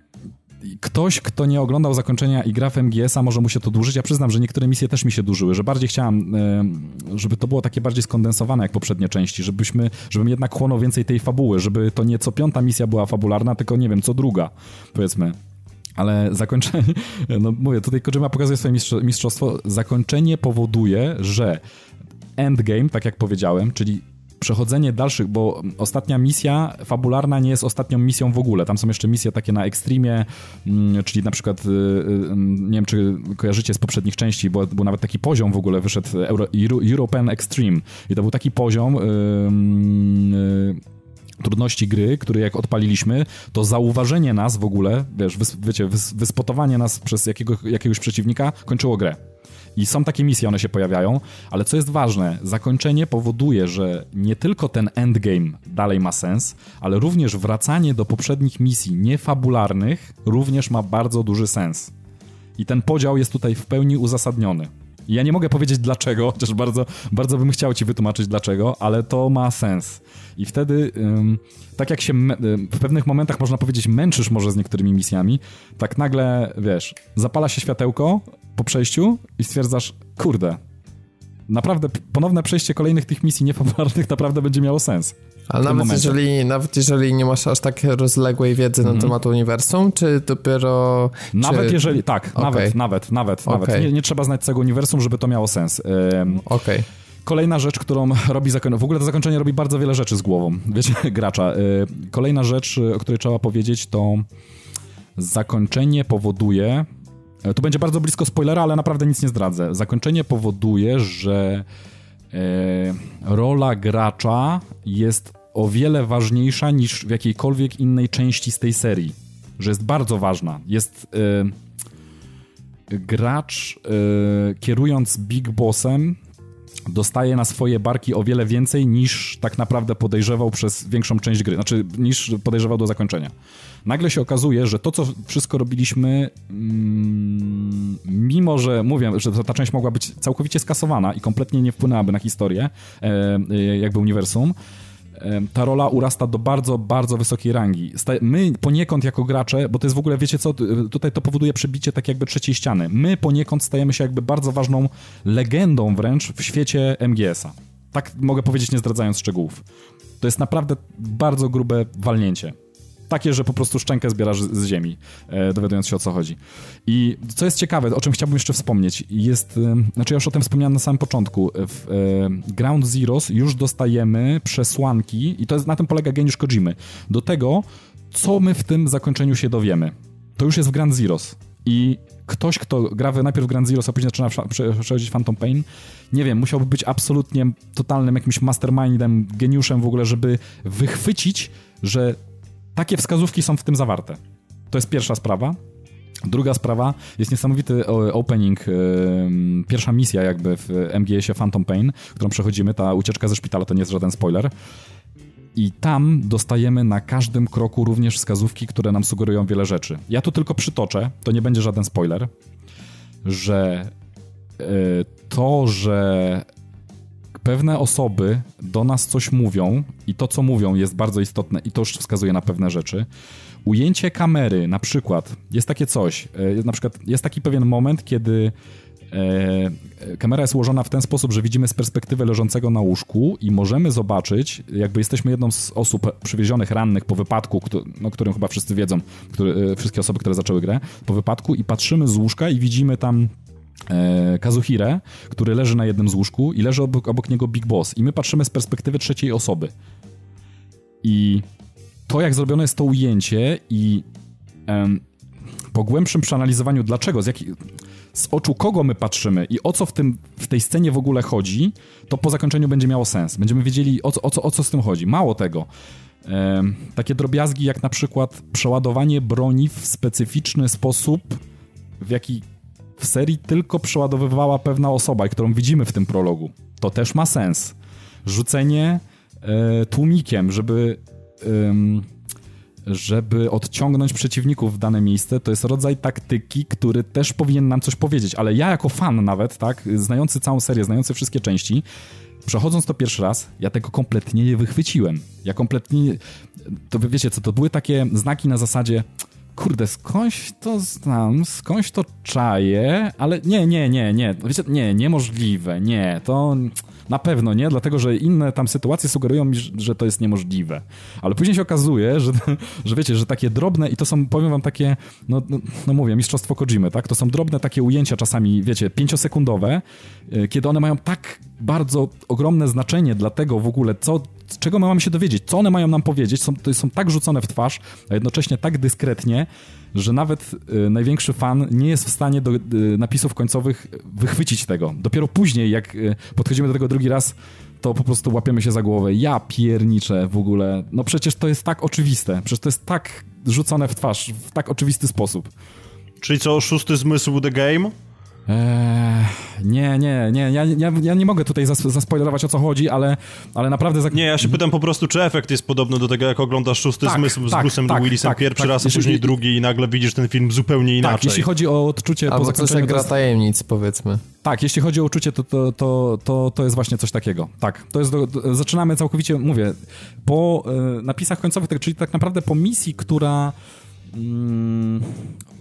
[SPEAKER 2] ktoś, kto nie oglądał zakończenia i gra w MGS-a, może mu się to dłużyć. Ja przyznam, że niektóre misje też mi się dłużyły, że bardziej chciałem, żeby to było takie bardziej skondensowane jak poprzednie części, żebyśmy, żebym jednak chłonął więcej tej fabuły, żeby to nie co piąta misja była fabularna, tylko nie wiem, co druga, powiedzmy. Ale zakończenie, no mówię, tutaj Kojima pokazuje swoje mistrzostwo. Zakończenie powoduje, że endgame, tak jak powiedziałem, czyli przechodzenie dalszych, bo ostatnia misja fabularna nie jest ostatnią misją w ogóle. Tam są jeszcze misje takie na ekstremie, mm, czyli na przykład, y, y, nie wiem, czy kojarzycie z poprzednich części, bo był nawet taki poziom w ogóle, wyszedł Euro, European Extreme i to był taki poziom yy, trudności gry, który jak odpaliliśmy, to zauważenie nas w ogóle, wiesz, wys, wiecie, wys, wyspotowanie nas przez jakiego, jakiegoś przeciwnika kończyło grę. I są takie misje, one się pojawiają, ale co jest ważne, zakończenie powoduje, że nie tylko ten endgame dalej ma sens, ale również wracanie do poprzednich misji niefabularnych również ma bardzo duży sens. I ten podział jest tutaj w pełni uzasadniony. Ja nie mogę powiedzieć dlaczego, chociaż bardzo, bardzo bym chciał ci wytłumaczyć dlaczego, ale to ma sens. I wtedy, ym, tak jak się w pewnych momentach można powiedzieć męczysz może z niektórymi misjami, tak nagle, wiesz, zapala się światełko po przejściu i stwierdzasz, kurde, naprawdę ponowne przejście kolejnych tych misji niepopularnych naprawdę będzie miało sens.
[SPEAKER 1] Ale nawet jeżeli, nawet jeżeli nie masz aż tak rozległej wiedzy mm. na mhm. temat uniwersum, czy dopiero...
[SPEAKER 2] Nawet
[SPEAKER 1] czy...
[SPEAKER 2] jeżeli, tak, okay. nawet, nawet, nawet, okay. nawet. Nie, nie, trzeba znać całego uniwersum, żeby to miało sens.
[SPEAKER 1] Um, Okej. Okay.
[SPEAKER 2] Kolejna rzecz, którą robi zakończenie, w ogóle to zakończenie robi bardzo wiele rzeczy z głową, wiecie, gracza. Kolejna rzecz, o której trzeba powiedzieć, to zakończenie powoduje, e, tu będzie bardzo blisko spoilera, ale naprawdę nic nie zdradzę. Zakończenie powoduje, że e, rola gracza jest o wiele ważniejsza niż w jakiejkolwiek innej części z tej serii. Że jest bardzo ważna. Jest. E, gracz kierując Big Bossem dostaje na swoje barki o wiele więcej niż tak naprawdę podejrzewał przez większą część gry, znaczy niż podejrzewał do zakończenia. Nagle się okazuje, że to, co wszystko robiliśmy, mm, mimo że mówię, że ta część mogła być całkowicie skasowana i kompletnie nie wpłynęłaby na historię, e, e, jakby uniwersum, ta rola urasta do bardzo, bardzo wysokiej rangi. My poniekąd jako gracze, bo to jest w ogóle, wiecie co, tutaj to powoduje przebicie tak jakby trzeciej ściany. My poniekąd stajemy się jakby bardzo ważną legendą wręcz w świecie MGS-a. Tak mogę powiedzieć, nie zdradzając szczegółów. To jest naprawdę bardzo grube walnięcie takie, że po prostu szczękę zbierasz z ziemi, e, dowiadując się o co chodzi. I co jest ciekawe, o czym chciałbym jeszcze wspomnieć, jest, e, znaczy ja już o tym wspomniałem na samym początku, w e, Ground Zeroes już dostajemy przesłanki i to jest, na tym polega geniusz Kojimy, do tego, co my w tym zakończeniu się dowiemy. To już jest w Ground Zeroes. I ktoś, kto gra najpierw w Grand Zero, a później zaczyna przechodzić Phantom Pain, nie wiem, musiałby być absolutnie totalnym jakimś mastermindem, geniuszem w ogóle, żeby wychwycić, że takie wskazówki są w tym zawarte. To jest pierwsza sprawa. Druga sprawa, jest niesamowity opening, pierwsza misja jakby w MGS-ie Phantom Pain, którą przechodzimy, ta ucieczka ze szpitala, to nie jest żaden spoiler. I tam dostajemy na każdym kroku również wskazówki, które nam sugerują wiele rzeczy. Ja tu tylko przytoczę, to nie będzie żaden spoiler, że e, to, że pewne osoby do nas coś mówią i to, co mówią, jest bardzo istotne i to już wskazuje na pewne rzeczy. Ujęcie kamery, na przykład, jest takie coś, e, na przykład jest taki pewien moment, kiedy e, kamera jest ułożona w ten sposób, że widzimy z perspektywy leżącego na łóżku i możemy zobaczyć, jakby jesteśmy jedną z osób przywiezionych rannych po wypadku, kto, no, którym chyba wszyscy wiedzą, który, e, wszystkie osoby, które zaczęły grę, po wypadku i patrzymy z łóżka i widzimy tam e, Kazuhire, który leży na jednym z łóżku i leży obok, obok niego Big Boss. I my patrzymy z perspektywy trzeciej osoby. I to, jak zrobione jest to ujęcie i em, po głębszym przeanalizowaniu dlaczego, z, z oczu kogo my patrzymy i o co w, tym, w tej scenie w ogóle chodzi, to po zakończeniu będzie miało sens. Będziemy wiedzieli, o co, o co, o co z tym chodzi. Mało tego. takie drobiazgi jak na przykład przeładowanie broni w specyficzny sposób, w jaki w serii tylko przeładowywała pewna osoba, którą widzimy w tym prologu. To też ma sens. Rzucenie e, tłumikiem, żeby, żeby odciągnąć przeciwników w dane miejsce, to jest rodzaj taktyki, który też powinien nam coś powiedzieć. Ale ja jako fan nawet, tak, znający całą serię, znający wszystkie części, przechodząc to pierwszy raz, ja tego kompletnie nie wychwyciłem. Ja kompletnie... To wiecie co, to były takie znaki na zasadzie kurde, skądś to znam, skądś to czaję, ale nie, nie, nie, nie, wiecie, nie, niemożliwe, nie, to na pewno nie, dlatego że inne tam sytuacje sugerują mi, że to jest niemożliwe. Ale później się okazuje, że, że wiecie, że takie drobne i to są, powiem wam, takie, no, no, no mówię, mistrzostwo Kojimy, tak? To są drobne takie ujęcia czasami, wiecie, pięciosekundowe, y, kiedy one mają tak bardzo ogromne znaczenie dla tego w ogóle, co, czego my mamy się dowiedzieć, co one mają nam powiedzieć, są, to są tak rzucone w twarz, a jednocześnie tak dyskretnie, że nawet y, największy fan nie jest w stanie do y, napisów końcowych wychwycić tego. Dopiero później, jak y, podchodzimy do tego drugi raz, to po prostu łapiemy się za głowę. Ja pierniczę w ogóle. No przecież to jest tak oczywiste. Przecież to jest tak rzucone w twarz, w tak oczywisty sposób.
[SPEAKER 3] Czyli co, szósty zmysł The Game?
[SPEAKER 2] Eee, nie, nie, nie, ja, ja, ja nie mogę tutaj zas, zaspoilerować o co chodzi, ale, ale naprawdę...
[SPEAKER 3] Nie, ja się pytam po prostu, czy efekt jest podobny do tego, jak oglądasz Szósty
[SPEAKER 2] Tak,
[SPEAKER 3] Zmysł z
[SPEAKER 2] tak,
[SPEAKER 3] Bruce'em
[SPEAKER 2] tak,
[SPEAKER 3] Willisem
[SPEAKER 2] tak,
[SPEAKER 3] pierwszy
[SPEAKER 2] tak.
[SPEAKER 3] raz, a
[SPEAKER 2] Jeśli-
[SPEAKER 3] później drugi i nagle widzisz ten film zupełnie inaczej.
[SPEAKER 2] Tak, jeśli chodzi o odczucie po
[SPEAKER 1] Albo coś
[SPEAKER 2] zakończeniu...
[SPEAKER 1] jak
[SPEAKER 2] to
[SPEAKER 1] gra
[SPEAKER 2] jest-
[SPEAKER 1] tajemnic, powiedzmy.
[SPEAKER 2] Tak, jeśli chodzi o uczucie, to, to, to, to, to jest właśnie coś takiego. Tak, to jest do, do, zaczynamy całkowicie, mówię, po e, napisach końcowych, tak, czyli tak naprawdę po misji, która mm,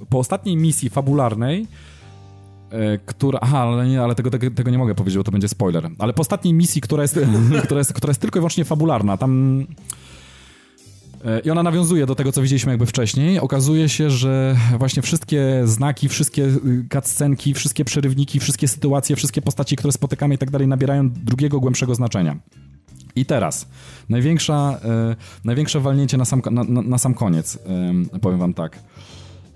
[SPEAKER 2] po ostatniej misji fabularnej, która, aha, ale, nie, ale tego, tego, tego nie mogę powiedzieć, bo to będzie spoiler, ale po ostatniej misji, która jest, która jest, która jest tylko i wyłącznie fabularna, tam E, I ona nawiązuje do tego, co widzieliśmy jakby wcześniej. Okazuje się, że właśnie wszystkie znaki, wszystkie y, cutscenki, wszystkie przerywniki, wszystkie sytuacje, wszystkie postaci, które spotykamy i tak dalej, nabierają drugiego, głębszego znaczenia. I teraz, największa, e, największe walnięcie na sam, na, na, na sam koniec, e, powiem wam tak.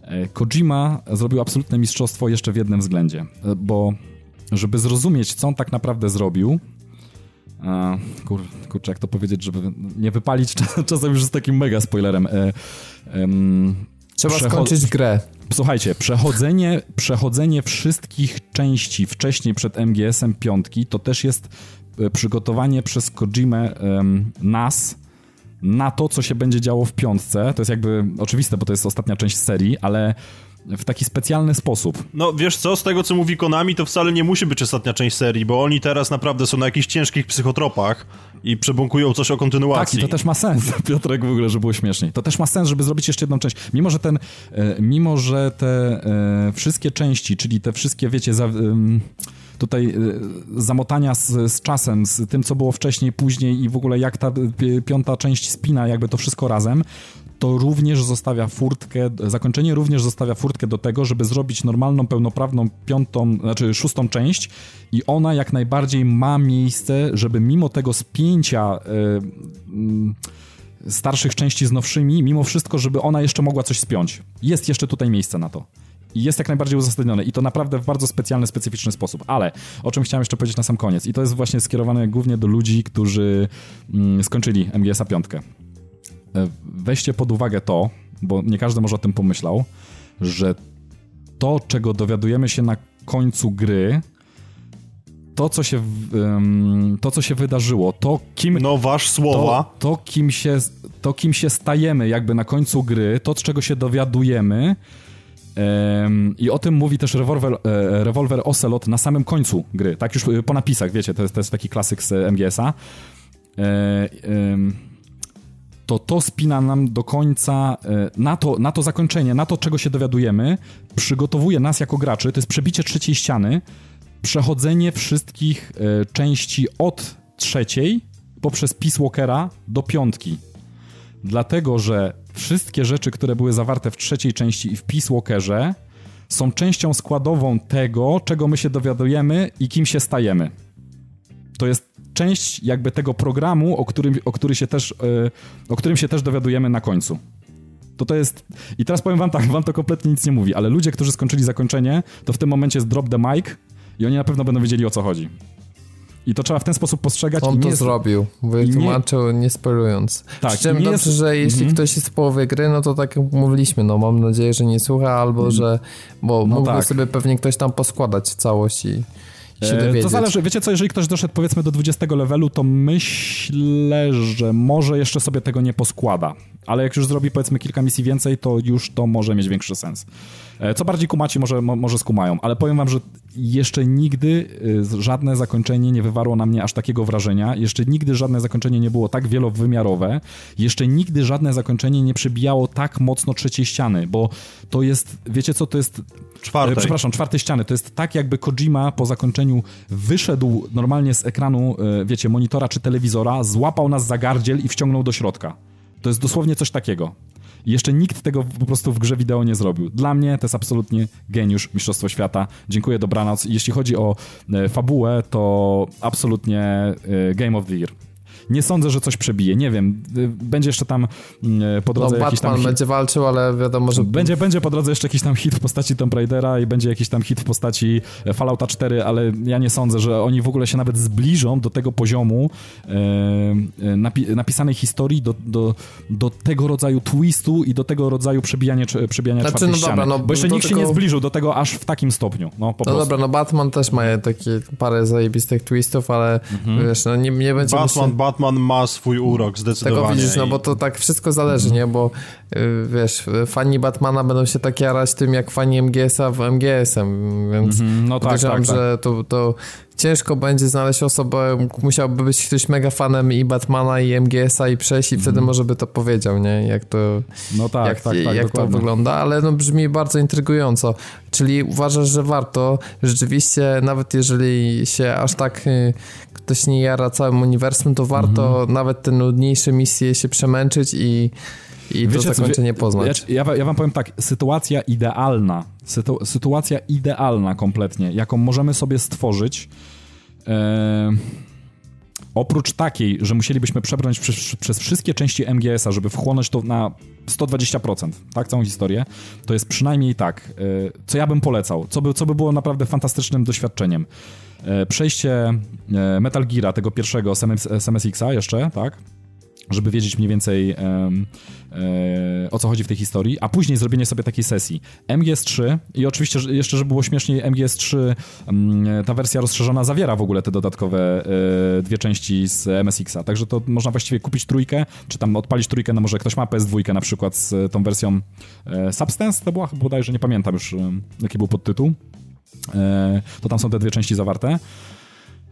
[SPEAKER 2] E, Kojima zrobił absolutne mistrzostwo jeszcze w jednym względzie, e, bo żeby zrozumieć, co on tak naprawdę zrobił, kur, kurczę, jak to powiedzieć, żeby nie wypalić czas- czasem już z takim mega spoilerem. E, em,
[SPEAKER 1] Trzeba skończyć grę.
[SPEAKER 2] Słuchajcie, przechodzenie, przechodzenie wszystkich części wcześniej przed MGS-em piątki to też jest przygotowanie przez Kojimę em, nas na to, co się będzie działo w piątce. To jest jakby oczywiste, bo to jest ostatnia część serii, ale w taki specjalny sposób.
[SPEAKER 3] No wiesz co, z tego co mówi Konami, to wcale nie musi być ostatnia część serii, bo oni teraz naprawdę są na jakichś ciężkich psychotropach i przebąkują coś o
[SPEAKER 2] Tak,
[SPEAKER 3] kontynuacji.
[SPEAKER 2] i to też ma sens, Piotrek, w ogóle, żeby było śmieszniej. To też ma sens, żeby zrobić jeszcze jedną część. Mimo, że ten, e, mimo, że te e, wszystkie części, czyli te wszystkie, wiecie, za, tutaj e, zamotania z, z czasem, z tym, co było wcześniej, później i w ogóle jak ta pi- piąta część spina, jakby to wszystko razem, to również zostawia furtkę, zakończenie również zostawia furtkę do tego, żeby zrobić normalną, pełnoprawną piątą, znaczy szóstą część i ona jak najbardziej ma miejsce, żeby mimo tego spięcia e, mm, starszych części z nowszymi, mimo wszystko, żeby ona jeszcze mogła coś spiąć. Jest jeszcze tutaj miejsce na to. Jest jak najbardziej uzasadnione i to naprawdę w bardzo specjalny, specyficzny sposób. Ale o czym chciałem jeszcze powiedzieć na sam koniec i to jest właśnie skierowane głównie do ludzi, którzy mm, skończyli MGS-a piątkę. E, Weźcie pod uwagę to, bo nie każdy może o tym pomyślał, że to, czego dowiadujemy się na końcu gry, to, co się, to, co się wydarzyło, to kim,
[SPEAKER 3] No wasz słowa.
[SPEAKER 2] to, to, kim się, to, kim się stajemy jakby na końcu gry, to, z czego się dowiadujemy em, i o tym mówi też Revolver, e, Revolver Ocelot na samym końcu gry, tak już e, po napisach, wiecie, to jest, to jest taki klasyk z e, MGS-a. To to spina nam do końca na to, na to zakończenie, na to, czego się dowiadujemy, przygotowuje nas jako graczy, to jest przebicie trzeciej ściany, przechodzenie wszystkich części od trzeciej poprzez Peace Walkera do piątki. Dlatego, że wszystkie rzeczy, które były zawarte w trzeciej części i w Peace Walkerze są częścią składową tego, czego my się dowiadujemy i kim się stajemy. To jest część jakby tego programu, o którym, o który się też, e, o którym się też dowiadujemy na końcu. To to jest... I teraz powiem wam tak, wam to kompletnie nic nie mówi, ale ludzie, którzy skończyli zakończenie, to w tym momencie jest drop the mic i oni na pewno będą wiedzieli, o co chodzi. I to trzeba w ten sposób postrzegać. i
[SPEAKER 1] On
[SPEAKER 2] nie
[SPEAKER 1] to
[SPEAKER 2] jest...
[SPEAKER 1] zrobił, wytłumaczył, nie spoilując.
[SPEAKER 2] Tak,
[SPEAKER 1] Przy czym
[SPEAKER 2] nie
[SPEAKER 1] dobrze,
[SPEAKER 2] jest-
[SPEAKER 1] że jeśli
[SPEAKER 2] Mhm.
[SPEAKER 1] ktoś jest w połowie gry, no to tak jak mówiliśmy, no mam nadzieję, że nie słucha, albo że, bo mógłby
[SPEAKER 2] tak.
[SPEAKER 1] sobie pewnie ktoś tam poskładać całość i, i się
[SPEAKER 2] E,
[SPEAKER 1] dowiedzieć.
[SPEAKER 2] To zależy, wiecie co, jeżeli ktoś doszedł powiedzmy do 20 levelu, to myślę, że może jeszcze sobie tego nie poskłada. Ale jak już zrobi powiedzmy kilka misji więcej, to już to może mieć większy sens. E, Co bardziej kumaci może, mo, może skumają, ale powiem wam, że jeszcze nigdy y, żadne zakończenie nie wywarło na mnie aż takiego wrażenia. Jeszcze nigdy żadne zakończenie nie było tak wielowymiarowe. Jeszcze nigdy żadne zakończenie nie przebijało tak mocno trzeciej ściany, bo to jest, wiecie co, to jest
[SPEAKER 3] Czwartej.
[SPEAKER 2] E, Przepraszam, czwartej ściany. To jest tak, jakby Kojima po zakończeniu wyszedł normalnie z ekranu, e, wiecie, monitora czy telewizora, złapał nas za gardziel i wciągnął do środka. To jest dosłownie coś takiego. I jeszcze nikt tego po prostu w grze wideo nie zrobił. Dla mnie to jest absolutnie geniusz Mistrzostwo Świata. Dziękuję, dobranoc. Jeśli chodzi o e, fabułę, to absolutnie e, Game of the Year. Nie sądzę, że coś przebije. Nie wiem, y, będzie jeszcze tam y, po drodze
[SPEAKER 1] no,
[SPEAKER 2] jakiś
[SPEAKER 1] Batman
[SPEAKER 2] tam hit.
[SPEAKER 1] będzie walczył, ale wiadomo, że...
[SPEAKER 2] Będzie, będzie po drodze jeszcze jakiś tam hit w postaci Tomb Raidera i będzie jakiś tam hit w postaci e, Fallouta 4, ale ja nie sądzę, że oni w ogóle się nawet zbliżą do tego poziomu e, e napi napisanej historii, do, do, do tego rodzaju twistu i do tego rodzaju przebijania, przebijania znaczy, czwartej no dobra, no, Bo jeszcze nikt tego... się nie zbliżył do tego aż w takim stopniu. No, po
[SPEAKER 1] no
[SPEAKER 2] prostu.
[SPEAKER 1] dobra, no Batman też ma takie parę zajebistych twistów, ale mhm. wiesz, no nie, nie będzie...
[SPEAKER 3] Batman, Batman ma swój urok, zdecydowanie.
[SPEAKER 1] Tego widzisz, no bo to tak wszystko zależy, nie? Bo y, wiesz, fani Batmana będą się tak jarać tym, jak fani MGS-a w MGS-em, więc mhm, no tak, tak, tak, że to, to ciężko będzie znaleźć osobę, musiałby być ktoś mega fanem i Batmana i MGS-a i przejść i wtedy mhm. może by to powiedział, nie? Jak to,
[SPEAKER 2] no tak,
[SPEAKER 1] jak,
[SPEAKER 2] tak, tak,
[SPEAKER 1] jak to wygląda, ale no brzmi bardzo intrygująco. Czyli uważasz, że warto rzeczywiście, nawet jeżeli się aż tak y, ktoś nie jara całym uniwersum, to warto mhm. nawet te nudniejsze misje się przemęczyć i i Wiecie, to zakończenie poznać.
[SPEAKER 2] Ja, ja, wam powiem tak, sytuacja idealna, sytu, sytuacja idealna kompletnie, jaką możemy sobie stworzyć, e, oprócz takiej, że musielibyśmy przebrnąć przez, przez wszystkie części MGS-a, żeby wchłonąć to na 120%, tak, całą historię, to jest przynajmniej tak, e, co ja bym polecał, co by, co by było naprawdę fantastycznym doświadczeniem. E, przejście e, Metal Geara, tego pierwszego z MSX-a jeszcze, tak, żeby wiedzieć mniej więcej e, o co chodzi w tej historii, a później zrobienie sobie takiej sesji. MGS3 i oczywiście jeszcze, żeby było śmieszniej, MGS3 mm, ta wersja rozszerzona zawiera w ogóle te dodatkowe e, dwie części z MSX-a, także to można właściwie kupić trójkę, czy tam odpalić trójkę, no może ktoś ma PS2 na przykład z tą wersją e, Substance, to była bodajże, nie pamiętam już jaki był podtytuł, e, to tam są te dwie części zawarte.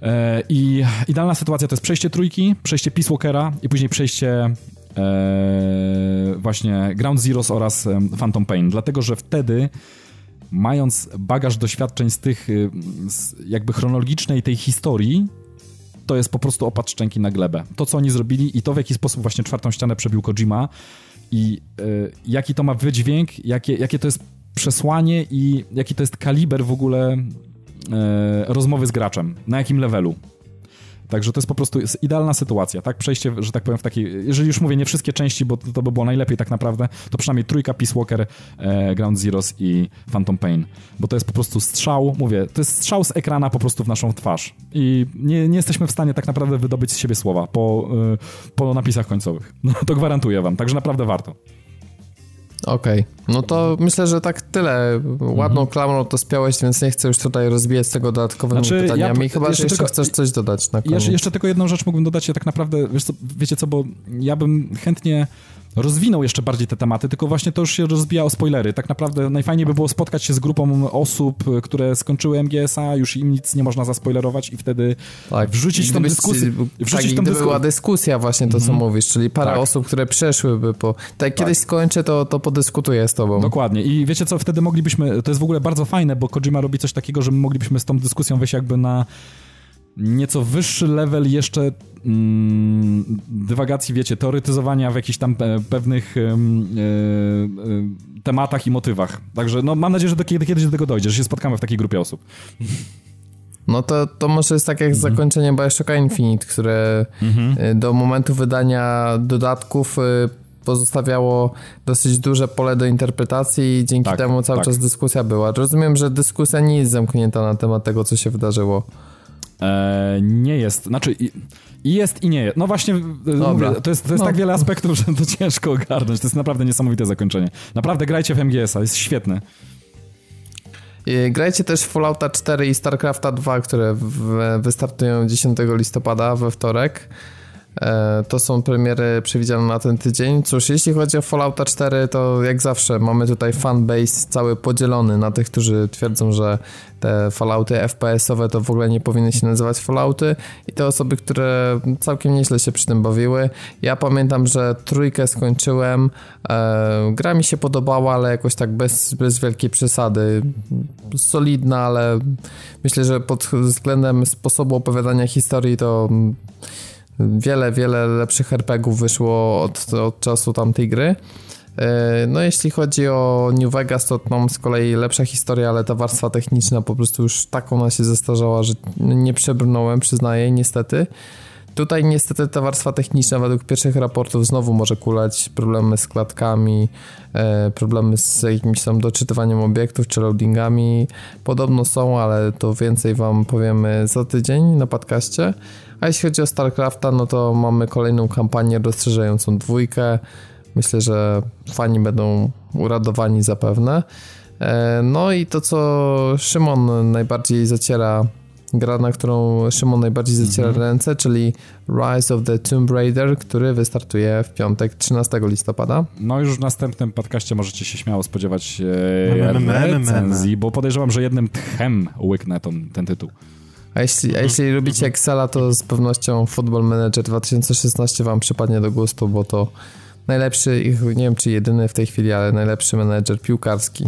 [SPEAKER 2] E, I idealna sytuacja to jest przejście trójki, przejście Peace Walkera i później przejście e, właśnie Ground Zeroes oraz Phantom Pain, dlatego że wtedy mając bagaż doświadczeń z tych z jakby chronologicznej tej historii, to jest po prostu opad szczęki na glebę. To, co oni zrobili i to, w jaki sposób właśnie czwartą ścianę przebił Kojima i y, jaki to ma wydźwięk, jakie, jakie to jest przesłanie i jaki to jest kaliber w ogóle e, rozmowy z graczem, na jakim levelu. Także to jest po prostu idealna sytuacja, tak? Przejście, że tak powiem, w takiej. Jeżeli już mówię, nie wszystkie części, bo to by było najlepiej tak naprawdę, to przynajmniej trójka Peace Walker, e, Ground Zeroes i Phantom Pain. Bo to jest po prostu strzał, mówię, to jest strzał z ekrana po prostu w naszą twarz. I nie, nie jesteśmy w stanie tak naprawdę wydobyć z siebie słowa po, e, po napisach końcowych. No, to gwarantuję wam, także naprawdę warto.
[SPEAKER 1] Okej, okay. no to myślę, że tak tyle. Ładną mhm. klamrą to spiałeś, więc nie chcę już tutaj rozbijać tego dodatkowymi znaczy, pytaniami. Ja, Chyba, jeszcze że jeszcze tylko, chcesz coś dodać na koniec.
[SPEAKER 2] Jeszcze, jeszcze tylko jedną rzecz mógłbym dodać. Ja tak naprawdę, wiesz co, wiecie co, bo ja bym chętnie rozwinął jeszcze bardziej te tematy, tylko właśnie to już się rozbija o spoilery. Tak naprawdę najfajniej by było spotkać się z grupą osób, które skończyły MGS-a, już im nic nie można zaspoilerować i wtedy tak. wrzucić tą dyskusję.
[SPEAKER 1] Wrzucić tak, tą dyskusję. była dyskusja właśnie to, co mm -hmm. mówisz, czyli parę tak. osób, które przeszłyby po... Tak, jak kiedyś tak. skończę, to, to podyskutuję z tobą.
[SPEAKER 2] Dokładnie. I wiecie co, wtedy moglibyśmy, to jest w ogóle bardzo fajne, bo Kojima robi coś takiego, że moglibyśmy z tą dyskusją wejść jakby na nieco wyższy level jeszcze mm, dywagacji, wiecie, teoretyzowania w jakichś tam e, pewnych e, e, tematach i motywach. Także no, mam nadzieję, że do, kiedyś do tego dojdzie, że się spotkamy w takiej grupie osób.
[SPEAKER 1] No to, to może jest tak jak mhm. zakończenie Bioshocka Infinite, które mhm. do momentu wydania dodatków pozostawiało dosyć duże pole do interpretacji i dzięki tak, temu cały tak. czas dyskusja była. Rozumiem, że dyskusja nie jest zamknięta na temat tego, co się wydarzyło.
[SPEAKER 2] E, nie jest, znaczy i jest i nie jest. No właśnie, mówię, to jest, to jest no. tak wiele aspektów, że to ciężko ogarnąć. To jest naprawdę niesamowite zakończenie. Naprawdę grajcie w MGS-a, jest świetny.
[SPEAKER 1] Grajcie też w Fallouta 4 i StarCrafta 2, które wystartują 10 listopada we wtorek. E, to są premiery przewidziane na ten tydzień. Cóż, jeśli chodzi o Fallouta 4, to jak zawsze mamy tutaj fanbase cały podzielony na tych, którzy twierdzą, że te Fallouty FPS-owe to w ogóle nie powinny się nazywać Fallouty i te osoby, które całkiem nieźle się przy tym bawiły. Ja pamiętam, że trójkę skończyłem. E, gra mi się podobała, ale jakoś tak bez, bez wielkiej przesady. Solidna, ale myślę, że pod względem sposobu opowiadania historii to wiele, wiele lepszych RPGów wyszło od, od czasu tamtej gry. E, no jeśli chodzi o New Vegas, to mam z kolei lepsza historia, ale ta warstwa techniczna po prostu już tak ona się zestarzała, że nie przebrnąłem, przyznaję, niestety. Tutaj niestety ta warstwa techniczna według pierwszych raportów znowu może kulać problemy z klatkami, e, problemy z jakimś tam doczytywaniem obiektów czy loadingami. Podobno są, ale to więcej wam powiemy za tydzień na podcaście. A jeśli chodzi o StarCrafta, no to mamy kolejną kampanię rozszerzającą dwójkę. Myślę, że fani będą uradowani zapewne. E, no i to, co Szymon najbardziej zaciera gra, na którą Szymon najbardziej zaciera mhm. ręce, czyli Rise of the Tomb Raider, który wystartuje w piątek 13 listopada.
[SPEAKER 2] No już w następnym podcaście możecie się śmiało spodziewać e, recenzji, bo podejrzewam, że jednym tchem łyknę ten, ten tytuł.
[SPEAKER 1] A jeśli, a jeśli lubicie Excela, to z pewnością Football Manager 2016 wam przypadnie do gustu, bo to najlepszy, nie wiem czy jedyny w tej chwili, ale najlepszy menedżer piłkarski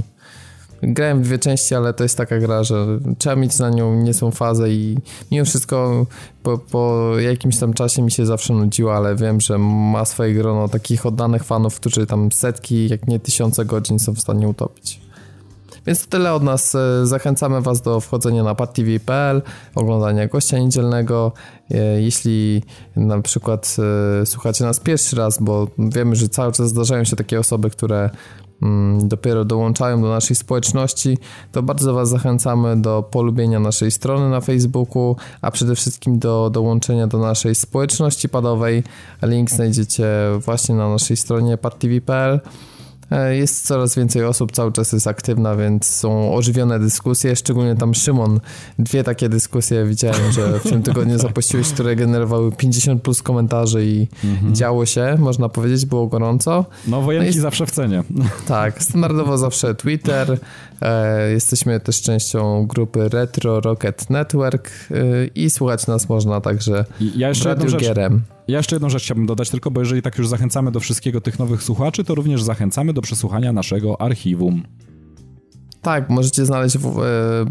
[SPEAKER 1] Grałem w dwie części, ale to jest taka gra, że trzeba mieć na nią niezłą fazę i mimo wszystko po, po jakimś tam czasie mi się zawsze nudziło, ale wiem, że ma swoje grono takich oddanych fanów, którzy tam setki, jak nie tysiące godzin są w stanie utopić. Więc to tyle od nas. E, zachęcamy Was do wchodzenia na padtv.pl, oglądania gościa niedzielnego. E, jeśli na przykład e, słuchacie nas pierwszy raz, bo wiemy, że cały czas zdarzają się takie osoby, które Mm, dopiero dołączają do naszej społeczności, to bardzo Was zachęcamy do polubienia naszej strony na Facebooku, a przede wszystkim do dołączenia do naszej społeczności padowej. Link znajdziecie właśnie na naszej stronie padtv.pl. E, jest coraz więcej osób, cały czas jest aktywna, więc są ożywione dyskusje, szczególnie tam Szymon. Dwie takie dyskusje widziałem, że w tym tygodniu zapuściłeś, które generowały 50 plus komentarzy i mhm. działo się, można powiedzieć, było gorąco.
[SPEAKER 2] No wojenki no zawsze w cenie.
[SPEAKER 1] Tak, standardowo zawsze Twitter. E, jesteśmy też częścią grupy Retro Rocket Network e, i słuchać nas można także
[SPEAKER 2] ja jeszcze jedną rzecz, ja jeszcze jedną rzecz chciałbym dodać, tylko bo jeżeli tak już zachęcamy do wszystkiego tych nowych słuchaczy, to również zachęcamy do przesłuchania naszego archiwum.
[SPEAKER 1] Tak, możecie znaleźć w, e,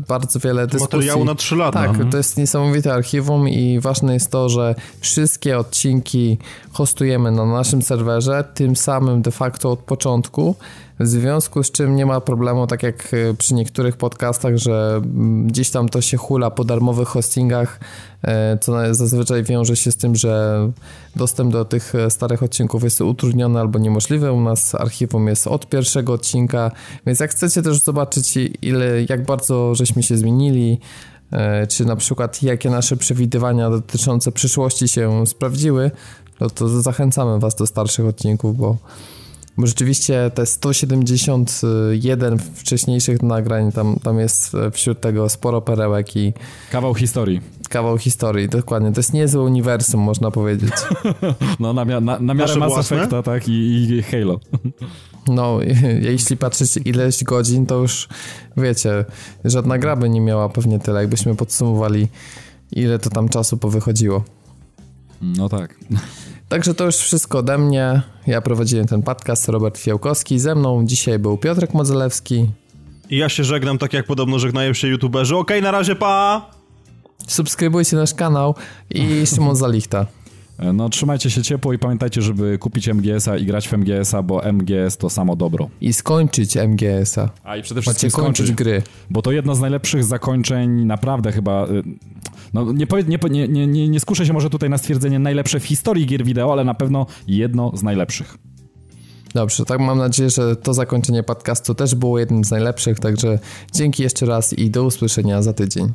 [SPEAKER 1] bardzo wiele dyskusji.
[SPEAKER 3] Materiału na 3 lata.
[SPEAKER 1] Tak, mhm. to jest niesamowite archiwum i ważne jest to, że wszystkie odcinki hostujemy na naszym serwerze, tym samym de facto od początku, w związku z czym nie ma problemu, tak jak e, przy niektórych podcastach, że mm, gdzieś tam to się hula po darmowych hostingach, e, co zazwyczaj wiąże się z tym, że dostęp do tych e, starych odcinków jest utrudniony albo niemożliwy. U nas archiwum jest od pierwszego odcinka, więc jak chcecie też zobaczyć, ile, jak bardzo żeśmy się zmienili, czy na przykład jakie nasze przewidywania dotyczące przyszłości się sprawdziły, no to zachęcamy Was do starszych odcinków, bo bo rzeczywiście te 171 wcześniejszych nagrań, tam, tam jest wśród tego sporo perełek i...
[SPEAKER 2] Kawał historii.
[SPEAKER 1] Kawał historii, dokładnie. To jest niezłe uniwersum, można powiedzieć.
[SPEAKER 2] no, na, na, na miarę Mass Effecta, tak, i, i Halo.
[SPEAKER 1] No, jeśli patrzeć ileś godzin, to już wiecie, żadna gra by nie miała pewnie tyle, jakbyśmy podsumowali, ile to tam czasu powychodziło.
[SPEAKER 2] No tak.
[SPEAKER 1] Także to już wszystko ode mnie. Ja prowadziłem ten podcast, Robert Fiałkowski. Ze mną dzisiaj był Piotrek Modzelewski.
[SPEAKER 3] I ja się żegnam tak jak podobno żegnają się youtuberzy. Okej, okay, na razie, pa!
[SPEAKER 1] Subskrybujcie nasz kanał i Szymon Zalichta.
[SPEAKER 2] E, no trzymajcie się ciepło i pamiętajcie, żeby kupić MGS-a i grać w MGS-a, bo MGS to samo dobro.
[SPEAKER 1] I skończyć MGS-a.
[SPEAKER 2] A i przede wszystkim Macie skończyć gry. Bo to jedno z najlepszych zakończeń, naprawdę chyba... Y, no nie, nie, nie, nie, nie skuszę się może tutaj na stwierdzenie najlepsze w historii gier wideo, ale na pewno jedno z najlepszych.
[SPEAKER 1] Dobrze, tak mam nadzieję, że to zakończenie podcastu też było jednym z najlepszych, także dzięki jeszcze raz i do usłyszenia za tydzień.